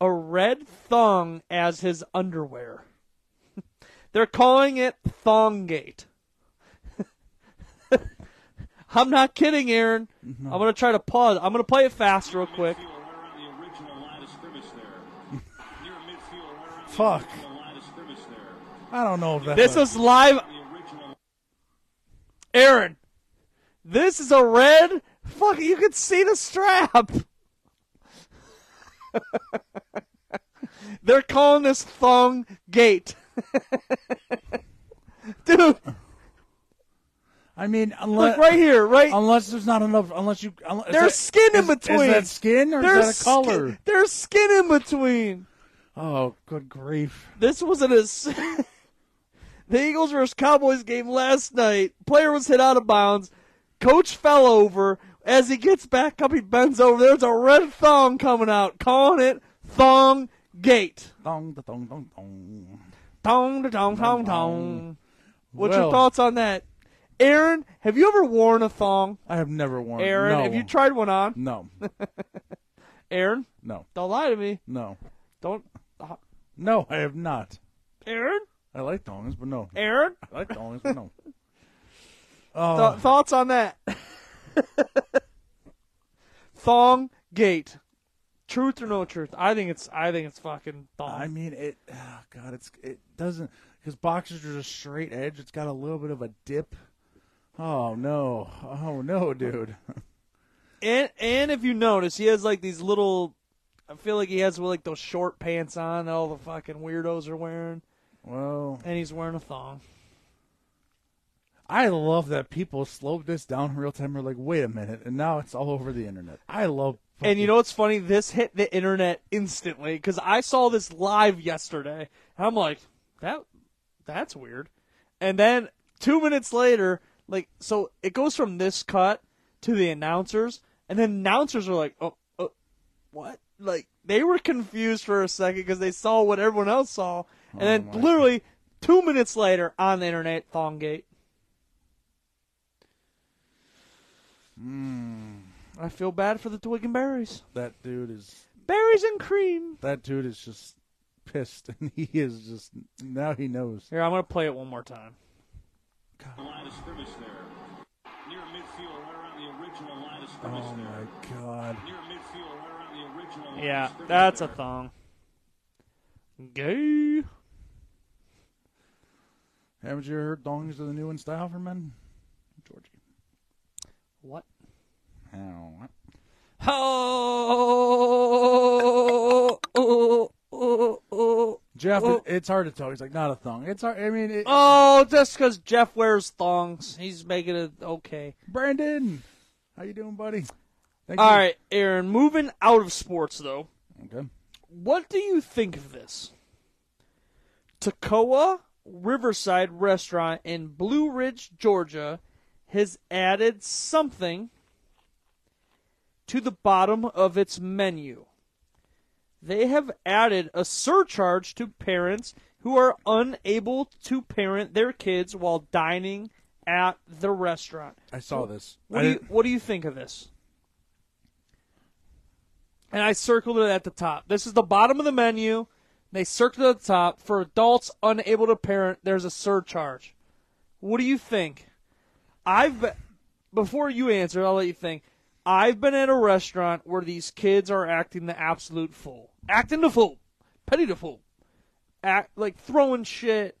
a red thong as his underwear. They're calling it Thonggate. I'm not kidding, Aaron. I'm going to try to pause. I'm going to play it fast real quick. Fuck. I don't know if that. This is live. Aaron, this is a red. Fuck, you can see the strap. They're calling this thong gate. Dude, I mean, unless look right here, right? unless there's not enough, unless you, unless, There's skin in is- between. Is that skin or There's is that a color? Skin, there's skin in between. Oh, good grief! This wasn't as the Eagles versus Cowboys game last night. Player was hit out of bounds. Coach fell over. As he gets back up, he bends over. There's a red thong coming out, calling it thong gate. Dong, da, dong, dong, dong. Tong, da, tong, tong, tong. What's your thoughts on that? Aaron, have you ever worn a thong? I have never worn. Aaron, no. have you tried one on? No, Aaron, no, don't lie to me. no, Don't. uh, no. I have not. Aaron, I like dongs, but no. Aaron, I like dongs, but no. th- Oh, thoughts on that? thong gate. Truth or no truth? I think it's. I think it's fucking thong. I mean it. Oh God, it's it doesn't because boxers are just straight edge. It's got a little bit of a dip. Oh no! Oh no, dude. And and if you notice, he has like these little. I feel like he has like those short pants on that all the fucking weirdos are wearing, Well, and he's wearing a thong. I love that people slowed this down in real time. We're like, wait a minute, and now it's all over the internet. I love. And you know what's funny? This hit the internet instantly because I saw this live yesterday. I'm like, that that's weird. And then two minutes later, like, so it goes from this cut to the announcers, and then announcers are like, oh, oh what? Like they were confused for a second because they saw what everyone else saw, Oh, and then Oh my literally two minutes later on the internet, Thonggate. Hmm. I feel bad for the Twig and Berries. that dude is Berries and cream. that dude is just pissed, and he is just now he knows. Here, I'm gonna play it one more time. line of scrimmage there. Near midfield, right around the original line of oh, scrimmage Oh there. my god. Near midfield, right around the original line Yeah, of scrimmage that's a thong. Gay. Haven't you heard dongs are the new in style for men? Georgie. What? How? what? Oh, oh, oh, oh, Jeff, oh. it, it's hard to tell. He's like, not a thong. It's hard. I mean, it, Oh, just because Jeff wears thongs, he's making it okay. Brandon, how you doing, buddy? Thank All you. right, Aaron. Moving out of sports, though, Okay. what do you think of this? Toccoa Riverside Restaurant in Blue Ridge, Georgia, has added something to the bottom of its menu. They have added a surcharge to parents who are unable to parent their kids while dining at the restaurant. I saw this. What do you What do you think of this? And I circled it at the top. This is the bottom of the menu. They circled it at the top for adults unable to parent. There's a surcharge. What do you think? I've be- before you answer, I'll let you think. I've been at a restaurant where these kids are acting the absolute fool, acting the fool, petty the fool, act like throwing shit,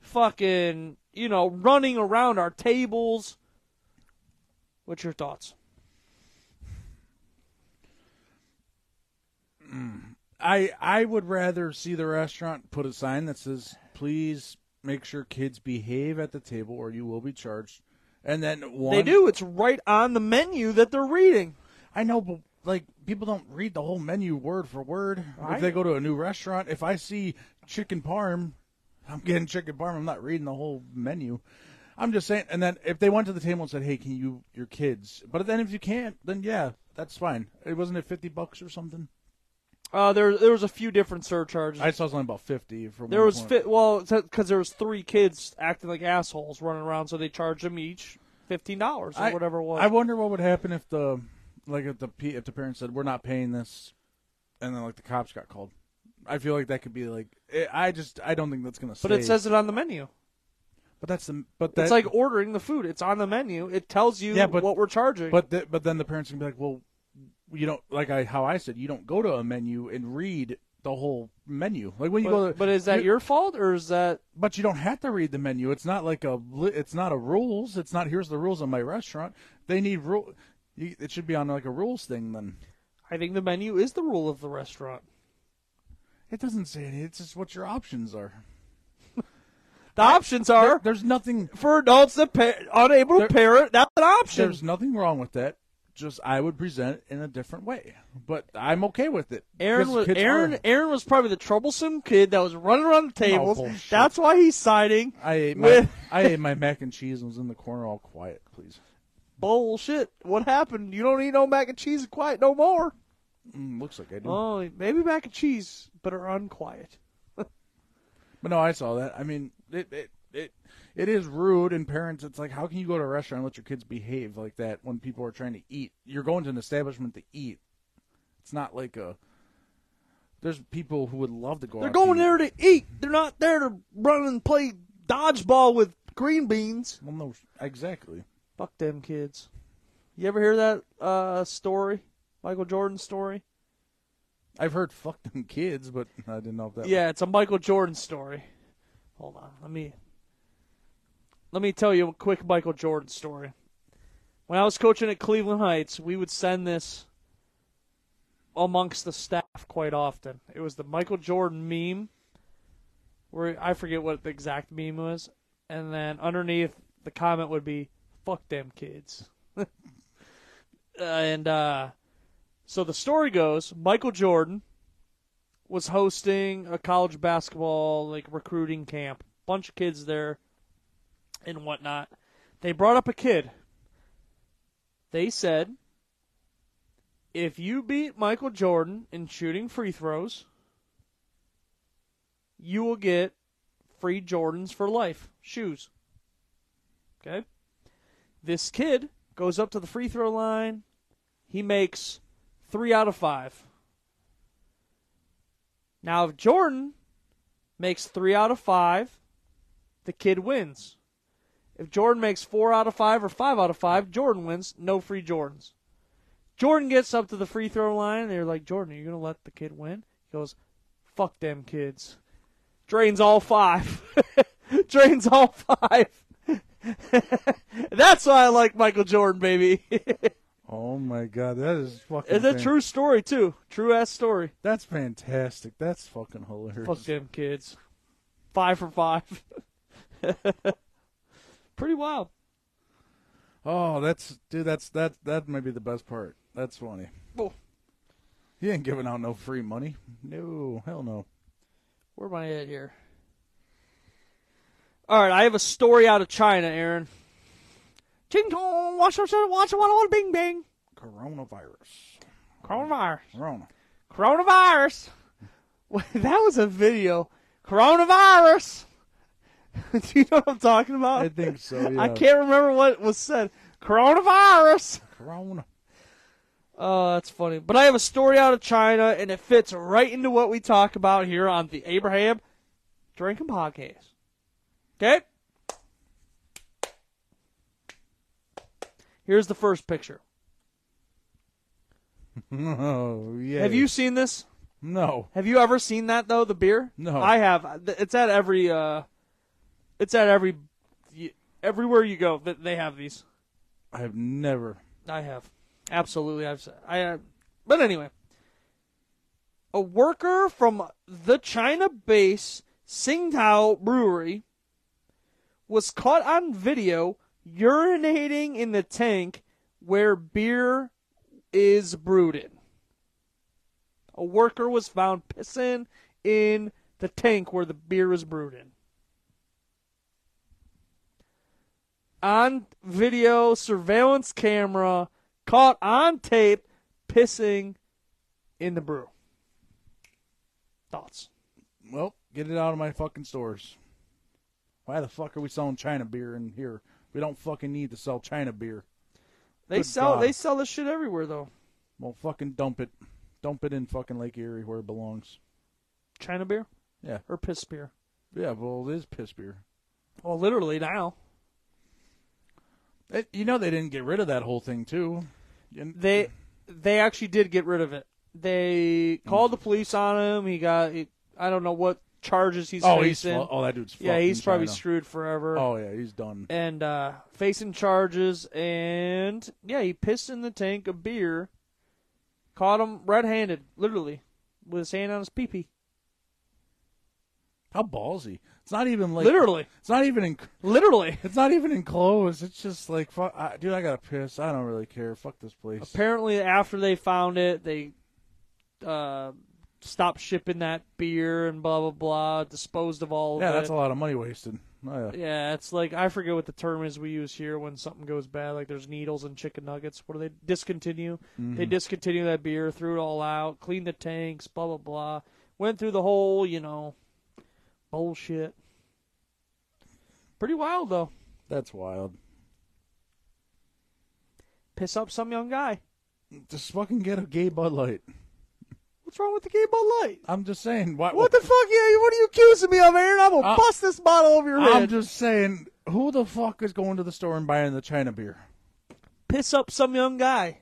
fucking, you know, running around our tables. What's your thoughts? Mm. I I would rather see the restaurant put a sign that says, "Please make sure kids behave at the table, or you will be charged." And then one, They do. It's right on the menu that they're reading. I know, but like people don't read the whole menu word for word. I if they go to a new restaurant, if I see chicken parm, I'm getting chicken parm. I'm not reading the whole menu. I'm just saying. And then if they went to the table and said, "Hey, can you your kids?" But then if you can't, then yeah, that's fine. It wasn't it fifty bucks or something. Uh, there, there was a few different surcharges. I saw something about fifty for. there one was fi- well, because there was three kids acting like assholes running around, so they charged them each fifteen dollars or I- whatever it was. I wonder what would happen if the like if the if the parents said we're not paying this, and then like the cops got called. I feel like that could be like it, I just I don't think that's gonna. but it says it on the menu. But that's the but that, it's like ordering the food. It's on the menu. It tells you Yeah, but- what we're charging. But the, but then the parents can be like, well, you don't like I how I said you don't go to a menu and read the whole menu. Like when you but, go to but is that you- your fault or is that? But you don't have to read the menu. It's not like a it's not a rules. It's not here's the rules of my restaurant. They need rule. you- It should be on like a rules thing then. I think the menu is the rule of the restaurant. It doesn't say it. It's just what your options are. The options are There- there's nothing for adults that pa- unable There- to parent. That's an option. There's nothing wrong with that. Just I would present it in a different way, but I'm okay with it. Aaron was Aaron. are- Aaron was probably the troublesome kid that was running around the tables. bullshit. That's why he's siding I ate my I ate my mac and cheese and was in the corner all quiet. Please, bullshit. What happened? You don't eat no mac and cheese quiet no more. mm, looks like I do. Oh, maybe mac and cheese, but are unquiet. But no, I saw that. I mean, it it it, it is rude, and parents. It's like, how can you go to a restaurant and let your kids behave like that when people are trying to eat? You're going to an establishment to eat. It's not like a. There's people who would love to go. They're going there to eat. They're not there to run and play dodgeball with green beans. Well, no, exactly. Fuck them kids. You ever hear that uh, story? Michael Jordan story? I've heard "fuck them kids," but I didn't know if that. Yeah, it's a Michael Jordan story. Hold on, let me let me tell you a quick Michael Jordan story. When I was coaching at Cleveland Heights, we would send this amongst the staff quite often. It was the Michael Jordan meme, where I forget what the exact meme was, and then underneath the comment would be, "Fuck them kids." and uh, so the story goes, Michael Jordan was hosting a college basketball like recruiting camp. Bunch of kids there and whatnot. They brought up a kid. They said, if you beat Michael Jordan in shooting free throws, you will get free Jordans for life shoes. Okay? This kid goes up to the free throw line. He makes three out of five. Now, if Jordan makes three out of five, the kid wins. If Jordan makes four out of five or five out of five, Jordan wins. No free Jordans. Jordan gets up to the free throw line, and they're like, Jordan, are you going to let the kid win? He goes, fuck them kids. Drains all five. Drains all five. That's why I like Michael Jordan, baby. Oh my god, that is fucking. it's a fan- true story, too. True ass story. That's fantastic. That's fucking hilarious. Fuck them kids. Five for five. Pretty wild. Oh, that's dude. That's that. That might be the best part. That's funny. Oh. He ain't giving out no free money. No, hell no. Where am I at here? All right, I have a story out of China, Aaron. Ching chong, watch watch watch watch bing bing. Coronavirus. Coronavirus. Corona. Coronavirus. That was a video. Coronavirus. Do you know what I'm talking about? I think so. Yeah. I can't remember what was said. Coronavirus. Corona. Oh, that's funny. But I have a story out of China, and it fits right into what we talk about here on the Abraham Drinking Podcast. Okay? Here's the first picture. Oh yeah. Have you seen this? No. Have you ever seen that though? The beer? No. I have. It's at every. uh It's at every. Everywhere you go, they have these. I have never. I have. Absolutely, I've. I. Uh, but anyway, a worker from the China base Tsingtao Brewery was caught on video urinating in the tank where beer is brewed in. A worker was found pissing in the tank where the beer is brewed in. On video, surveillance camera, caught on tape, pissing in the brew. Thoughts? Well, get it out of my fucking stores. Why the fuck are we selling China beer in here? We don't fucking need to sell China beer. They Good sell God. they sell this shit everywhere though. Well, fucking dump it. Dump it in fucking Lake Erie where it belongs. China beer Yeah. or piss beer. Yeah, well, it is piss beer. Well, literally now. It, you know they didn't get rid of that whole thing too. They they actually did get rid of it. They called the police on him. He got he, I don't know what charges he's oh, facing. fu- oh that dude's yeah, he's probably China. screwed forever. Oh yeah, he's done. and uh, facing charges. And yeah, he pissed in the tank of beer. Caught him red-handed, literally, with his hand on his pee-pee. How ballsy! It's not even like Literally. It's not even in. Literally. It's not even enclosed. It's just like fuck, I, dude. I gotta piss. I don't really care. Fuck this place. Apparently, after they found it, they uh, stopped shipping that beer and blah blah blah. Disposed of all. yeah, of that's it. a lot of money wasted. Oh, yeah. Yeah, it's like I forget what the term is we use here when something goes bad. Like there's needles and chicken nuggets. What do they discontinue? They Mhm. discontinue that beer, threw it all out, cleaned the tanks, blah blah blah. Went through the whole, you know, bullshit. Pretty wild though. That's wild. Piss up some young guy. Just fucking get a gay Bud Light. What's wrong with the gay Bud Light? I'm just saying. What, What the fuck? Yeah, what are you accusing me of, Aaron? I'm gonna Uh, bust this bottle over your head. I'm just saying. Who the fuck is going to the store and buying the China beer? piss up some young guy.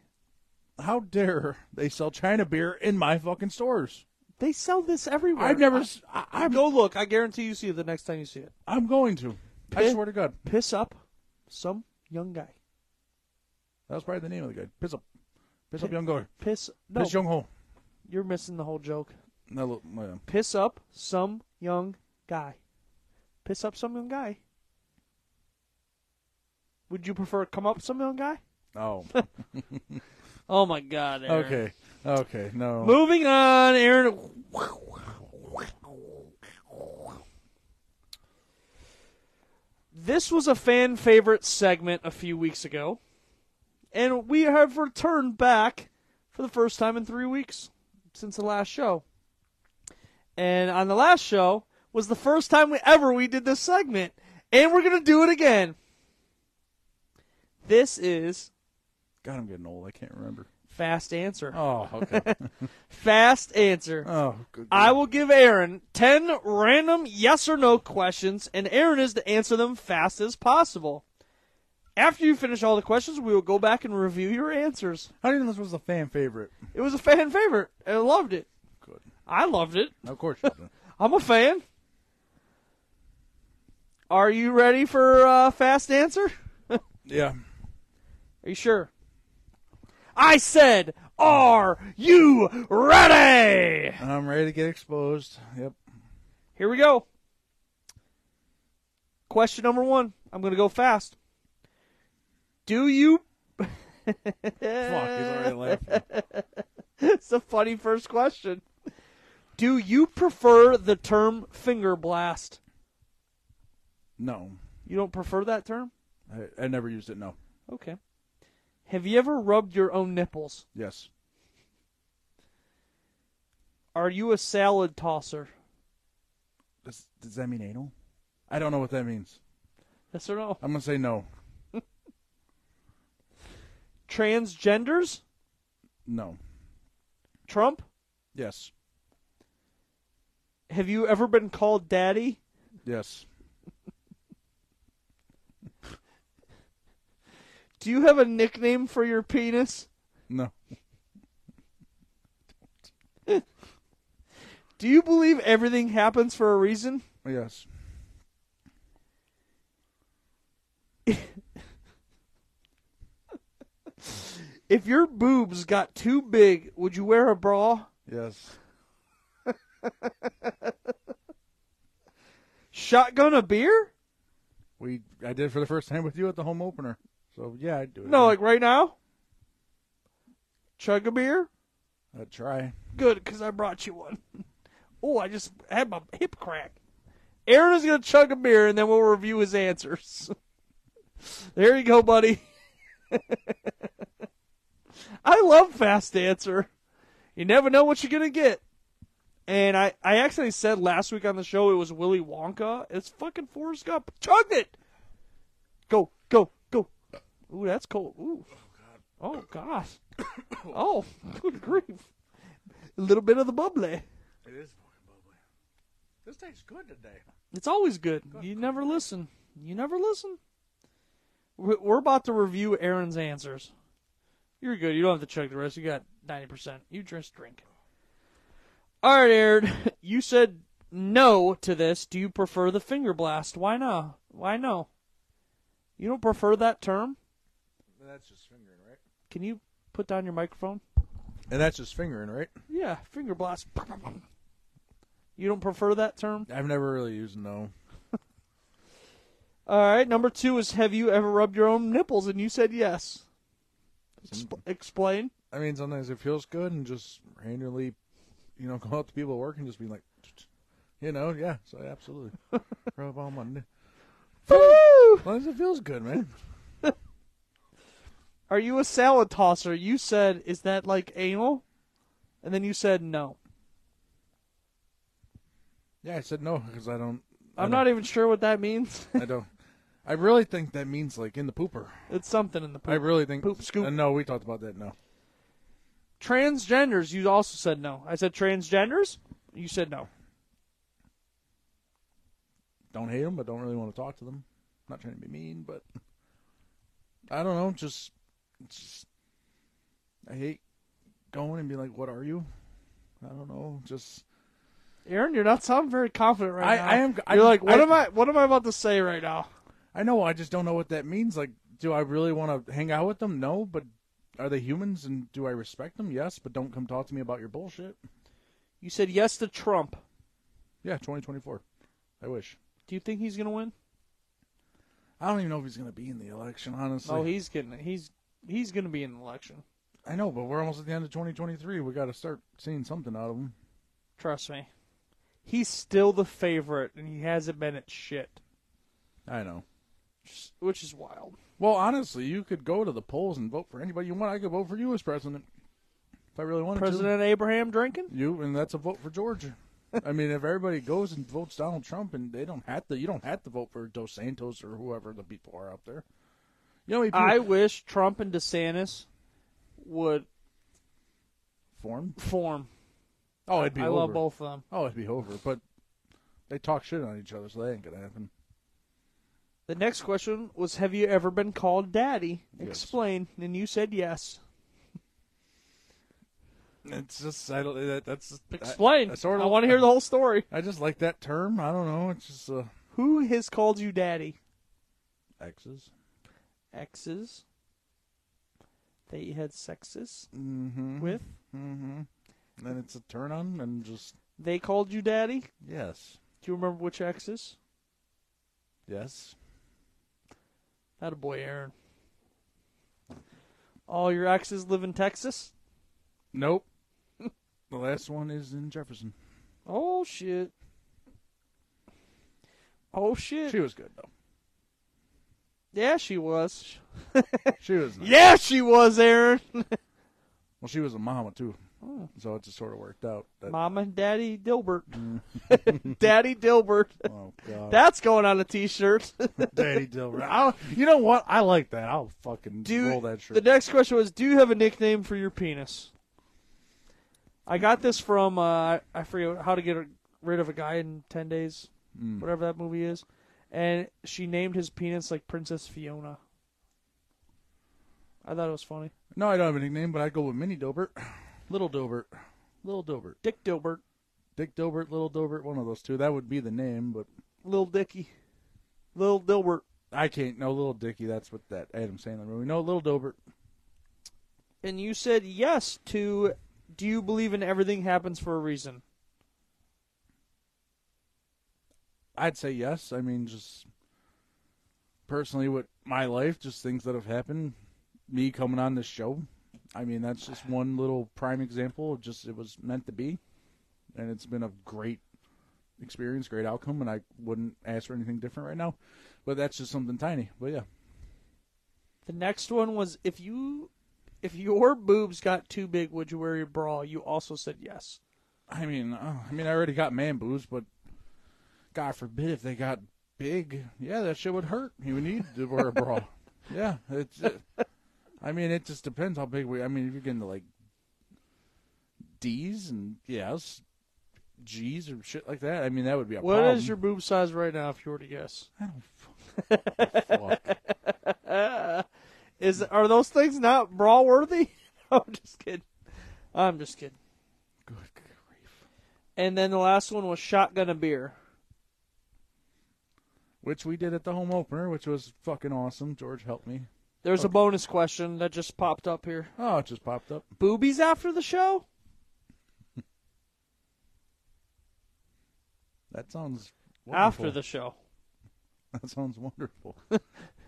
How dare they sell China beer in my fucking stores? They sell this everywhere. I've never. I, I, am go look. I guarantee you see it the next time you see it. I'm going to. I Piss- swear to God. Piss up some young guy. That was probably the name of the guy. Piss up. Piss up young guy. Piss. No, Piss young ho. you're missing the whole joke. No, look, yeah. Piss up some young guy. Piss up some young guy. Would you prefer come up some young guy? Oh. Oh my God. Aaron. okay. Okay. No. Moving on, Aaron. This was a fan favorite segment a few weeks ago, and we have returned back for the first time in three weeks since the last show. And on the last show was the first time we ever we did this segment, and we're gonna do it again. This is God, I'm getting old. I can't remember. Fast answer. Oh, okay. Fast answer. oh, good. I will give Aaron 10 random yes or no questions, and Aaron is to answer them fast as possible. After you finish all the questions, we will go back and review your answers. How do you know this was a fan favorite? It was a fan favorite, and I loved it. Good. I loved it. Of course you did. I'm a fan. Are you ready for uh, fast answer? yeah. Are you sure? I said, Are you ready? I'm ready to get exposed. Yep. Here we go. Question number one. I'm going to go fast. Do you. Fuck, he's already laughing. it's a funny first question. Do you prefer the term finger blast? No. You don't prefer that term? I, I never used it. No. Okay. Have you ever rubbed your own nipples? Yes. Are you a salad tosser? Does, does that mean anal? I don't know what that means. Yes or no? I'm gonna say no. Transgenders? No. Trump? Yes. Have you ever been called daddy? Yes. Do you have a nickname for your penis? No. Do you believe everything happens for a reason? Yes. If your boobs got too big, would you wear a bra? Yes. Shotgun a beer? We I did it for the first time with you at the home opener. So yeah, I'd do it. No, like right now? Chug a beer? I'd try. Good, because I brought you one. oh, I just had my hip crack. Aaron is going to chug a beer, and then we'll review his answers. there you go, buddy. I love fast answer. You never know what you're going to get. And I, I actually said last week on the show it was Willy Wonka. It's fucking Forrest Gump. Chugged it. Go, go. Ooh, that's cold. Ooh. Oh, God. Oh, gosh. oh, good grief. A little bit of the bubbly. It is bubbly. This tastes good today. It's always good. You never listen. You never listen. We- We're about to review Aaron's answers. You're good. You don't have to check the rest. You got 90%. You just drink. All right, Aaron. You said no to this. Do you prefer the finger blast? Why not? Why no? You don't prefer that term? That's just fingering, right? Can you put down your microphone? And that's just fingering, right? Yeah, finger blast. You don't prefer that term? I've never really used no. All right. Number two is Have you ever rubbed your own nipples? And you said yes. Exp- explain. I mean, sometimes it feels good and just randomly, you know, go up to people at work and just be like, you know, yeah. So absolutely, rub on my. ni- Woo! As long as it feels good, man. Are you a salad tosser? You said, is that like anal? And then you said no. Yeah, I said no because I don't. I I'm don't- not even sure what that means. I don't. I really think that means like in the pooper. it's something in the pooper. I really think. Poop scoop. Uh, no, we talked about that. No. Transgenders, you also said no. I said transgenders? You said no. Don't hate them, but don't really want to talk to them. Not trying to be mean, but I don't know. Just, just I hate going and be like, "What are you?" I don't know. Just Aaron, you're not sounding very confident right I- now. I am- You're like, what I- am I? What am I about to say right now? I know. I just don't know what that means. Like, do I really want to hang out with them? No, but are they humans and do I respect them? Yes, but don't come talk to me about your bullshit. You said yes to Trump. Yeah, 2024. I wish. Do you think he's gonna win? I don't even know if he's going to be in the election. Honestly, Oh, he's getting he's he's going to be in the election. I know, but we're almost at the end of 2023. We got to start seeing something out of him. Trust me. He's still the favorite, and he hasn't been at shit, I know. which is wild. Well, honestly, you could go to the polls and vote for anybody you want. I could vote for you as president if I really wanted to. President Abraham drinking? You, and that's a vote for Georgia. I mean, if everybody goes and votes Donald Trump, and they don't have to, you don't have to vote for DeSantis or whoever the people are out there. You know, I wish Trump and DeSantis would form. form. Oh, it'd be I over. love both of them. Oh, it'd be over. But they talk shit on each other, so that ain't gonna happen. The next question was Have you ever been called daddy? Yes. Explain. And you said yes. It's just I don't. That, that's Explain. I, sort of, I want to hear the whole story. I just like that term. I don't know. It's just uh, Who has called you daddy? exes. Exes that you had sexes Mm-hmm. with? Mm-hmm. Then it's a turn on and just They called you daddy? yes, Do you remember which exes? yes. That a boy, Aaron. All your exes live in Texas? Nope. the last one is in Jefferson. Oh shit. Oh shit. She was good though. Yeah, she was. She was. Nice. Yeah, she was, Aaron. Well, she was a mama too, Oh. so it just sort of worked out. That, Mama and Daddy Dilbert. Daddy Dilbert. oh God. That's going on a t-shirt. Daddy Dilbert. I'll, you know what? I like that. I'll fucking Do roll that shirt. the next question was: Do you have a nickname for your penis? I got this from uh, I forget how to get rid of a guy in ten days, Mm. whatever that movie is, and she named his penis like Princess Fiona. I thought it was funny. No, I don't have a nickname, but I go with Mini Dobert, Little Dobert, Little Dobert, Dick Dobert, Dick Dobert, Little Dobert. one of those two. That would be the name, but Little Dicky, Little Dilbert. I can't. No, Little Dicky. That's what that Adam Sandler movie. No, Little Dobert. And you said yes to. Do you believe in everything happens for a reason? I'd say yes. I mean, just personally, with my life, just things that have happened. Me coming on this show. I mean, that's just one little prime example. of Just it was meant to be, and it's been a great experience, great outcome, and I wouldn't ask for anything different right now. But that's just something tiny. But yeah, The next one was if you if your boobs got too big, would you wear your bra? You also said yes. I mean, uh, I mean, I already got man boobs, but God forbid if they got big, yeah, that shit would hurt. You would need to wear a bra. yeah, it's. Uh, I mean, it just depends how big we. I mean, if you're getting to like D's and yes, G's or shit like that, I mean, that would be a What is problem. your boob size right now, if you were to guess? I don't fuck. Is are those things not bra worthy? I'm just kidding. I'm just kidding. Good grief. And then the last one was shotgun a beer. Which we did at the home opener, which was fucking awesome. George helped me. There's a bonus question that just popped up here. Oh, it just popped up. Boobies after the show? That sounds After the show. That sounds wonderful.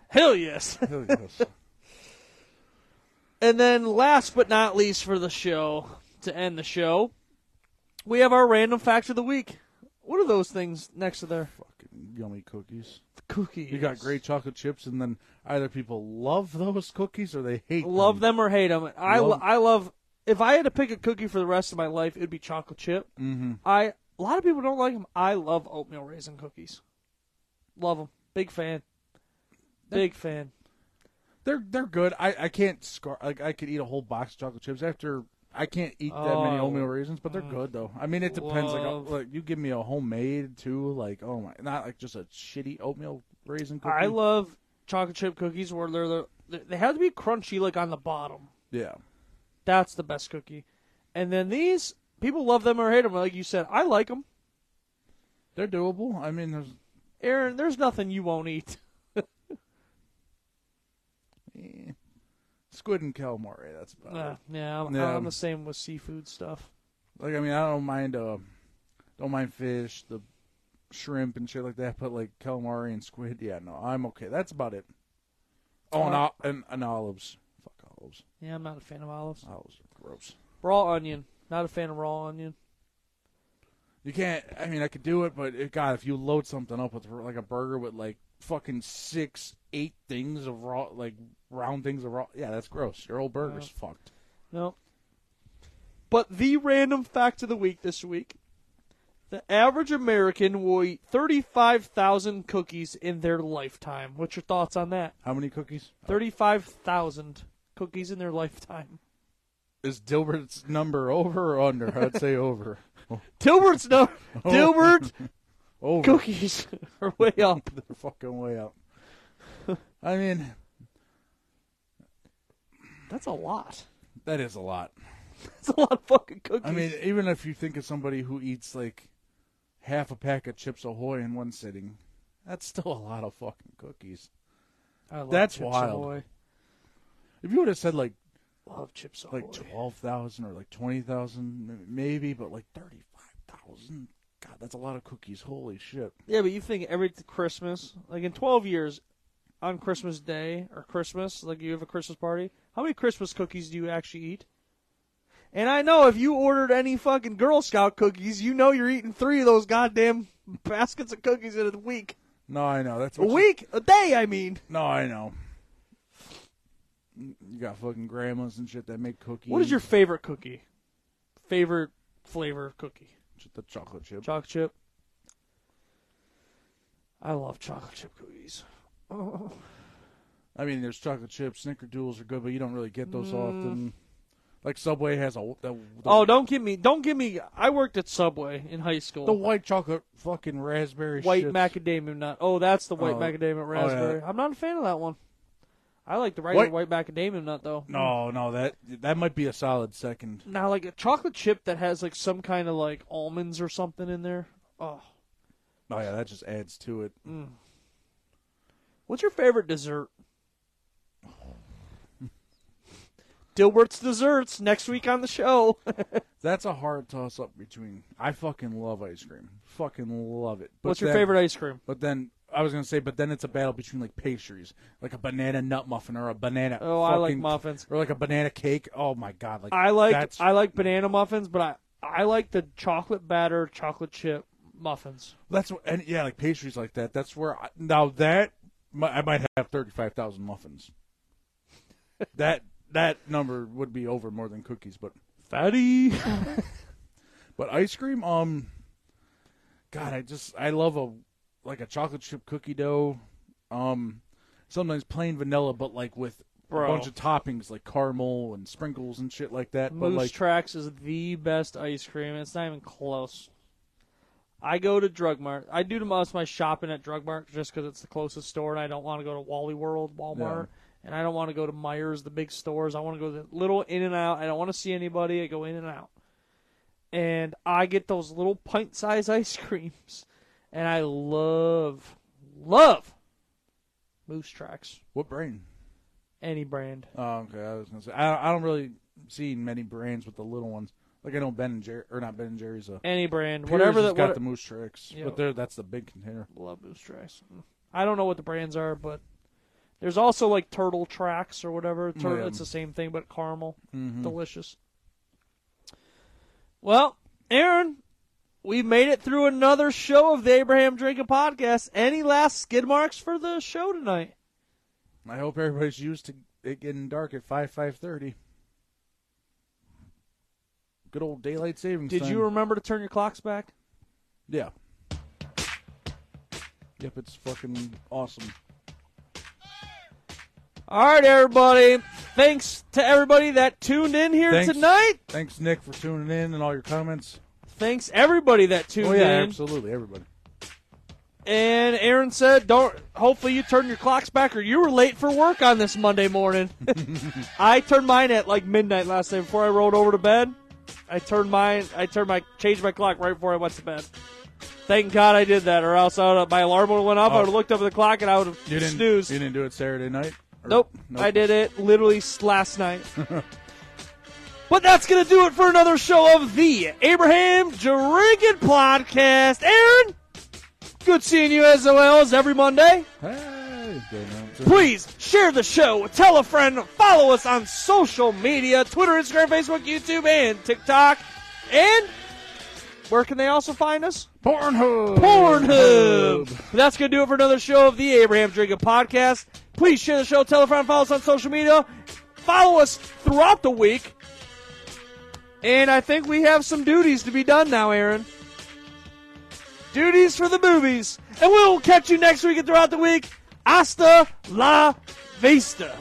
Hell yes. Hell yes. And then last but not least for the show, to end the show, we have our random fact of the week. What are those things next to there? fucking yummy cookies. Cookies. You got great chocolate chips, and then either people love those cookies or they hate Love them or hate them. I, Love- lo- I love. If I had to pick a cookie for the rest of my life, it'd be chocolate chip. Mm-hmm. I a lot of people don't like them. I love oatmeal raisin cookies. Love them. Big fan. Big fan. They're they're good. I, I can't scar like I could eat a whole box of chocolate chips after. I can't eat that many Oh. oatmeal raisins, but they're good though. I mean, it depends. Like, Love. like you give me a homemade too, like oh my, not like just a shitty oatmeal raisin cookie. I love chocolate chip cookies where they're, they're they have to be crunchy like on the bottom. Yeah, That's the best cookie. And then these people love them or hate them. Like you said, I like them. they're doable. I mean, there's Aaron, there's nothing you won't eat. Squid and calamari. That's about Uh, it. yeah, I'm, Yeah. I'm the same with seafood stuff. Like I mean, I don't mind. Uh, don't mind fish. The shrimp and shit like that, but like calamari and squid, yeah, no, I'm okay. That's about it. Oh, and, Uh, ol- and, and olives. Fuck olives. Yeah, I'm not a fan of olives. Olives are gross. Raw onion. Not a fan of raw onion. You can't. I mean, I could do it, but it, God, if you load something up with like a burger with like fucking six, eight things of raw, like round things of raw, yeah, that's gross. Your whole burger's fucked. No. But the random fact of the week this week the average American will eat 35,000 cookies in their lifetime. What's your thoughts on that? How many cookies? 35,000 cookies in their lifetime. Is Dilbert's number over or under? I'd say over. Dilbert's no. Oh. Dilbert over. cookies are way up. They're fucking way up. I mean, That's a lot. that is a lot. That's a lot of fucking cookies. I mean, even if you think of somebody who eats like half a pack of Chips Ahoy in one sitting, that's still a lot of fucking cookies. I love that's Chips wild. Ahoy. If you would have said like Love Chips Ahoy. like twelve thousand or like twenty thousand, maybe, but like thirty-five thousand. God, that's a lot of cookies. Holy shit! Yeah, but you think every Christmas, like in 12 years, on Christmas Day or Christmas, like you have a Christmas party, how many Christmas cookies do you actually eat? And I know if you ordered any fucking Girl Scout cookies, you know you're eating three of those goddamn baskets of cookies in a week. No, I know that's A what you- week? A day, I mean. No, I know. You got fucking grandmas and shit that make cookies. What is your favorite cookie? Favorite flavor of cookie? The chocolate chip? Chocolate chip. I love chocolate chip cookies. Oh. I mean, there's chocolate chips. Snickerdoodles are good, but you don't really get those Mm. often. Like Subway has a the, the, Oh, don't give me, don't give me. I worked at Subway in high school. the white chocolate fucking raspberry white shits. macadamia nut. Oh, that's the white Oh. macadamia Oh, raspberry. yeah. I'm not a fan of that one. I like the regular White- white macadamia nut though. No, no, that that might be a solid second. Now, like a chocolate chip that has like some kind of like almonds or something in there. Oh, Oh yeah, that just adds to it. mm. what's your favorite dessert? Dilbert's desserts next week on the show. That's a hard toss up between. I fucking love ice cream. Fucking love it. But What's your then- favorite ice cream? But then I was gonna say, but then it's a battle between like pastries, like a banana nut muffin or a banana. Oh, I like fucking- muffins. Or like a banana cake. Oh my god! Like I like that's, I like banana muffins, but I I like the chocolate batter chocolate chip muffins. That's what, and yeah, like pastries like that. That's where I, now that mi- I might have thirty five thousand muffins. that that number would be over more than cookies, but fatty. but ice cream, um, God, I just I love a like a chocolate chip cookie dough. Um, sometimes plain vanilla, but like with Bro. a bunch of toppings like caramel and sprinkles and shit like that. But Moose like Tracks is the best ice cream. It's not even close. I go to Drug Mart. I do most of my shopping at Drug Mart just because it's the closest store, and I don't want to go to Wally World, Walmart, and I don't want to go to Meijer's, the big stores. I want to go to the little In and Out. I don't want to see anybody. I go in and out, and I get those little pint-sized ice creams, and I love, love Moose Tracks. what brand? Any brand. Oh, okay. I was gonna say I, I don't really see many brands with the little ones. Like I know Ben and Jerry or not Ben and Jerry's. Uh, Any brand, Pierre's whatever that got what- the moose tricks, Yeah. but they're, that's the big container. Love Moose Tracks. I don't know what the brands are, but there's also like Turtle Tracks or whatever. Tur- Yeah. It's the same thing, but caramel. Mhm. Delicious. Well, Aaron, we made it through another show of the Abraham Drinking Podcast. Any last skid marks for the show tonight? I hope everybody's used to it getting dark at five five thirty. Good old daylight savings. Did time. you remember to turn your clocks back? Yeah. Yep, it's fucking awesome. All right, everybody. Thanks to everybody that tuned in here Thanks, tonight. Thanks, Nick, for tuning in and all your comments. Thanks everybody that tuned oh yeah, in. absolutely, everybody. And Aaron said, "Don't. Hopefully, you turn your clocks back, or you were late for work on this Monday morning." I turned mine at like midnight last night before I rolled over to bed. I turned mine. I turned my changed my clock right before I went to bed. Thank God I did that, or else I would have, my alarm would have went off. I Oh. would have looked up at the clock and I would have You didn't. snoozed. You didn't do it Saturday night. Or- Nope, I did it literally last night. but that's gonna do it for another show of the Abraham Drinking Podcast. Aaron, Good seeing you as well as every Monday. Hey. Please share the show, tell a friend, follow us on social media Twitter, Instagram, Facebook, YouTube, and TikTok. And where can they also find us? Pornhub. Pornhub. That's going to do it for another show of the Abraham Drinking Podcast. Please share the show, tell a friend, follow us on social media. Follow us throughout the week. And I think we have some duties to be done now, Aaron. Duties for the movies. And we'll catch you next week and throughout the week. Hasta la vista.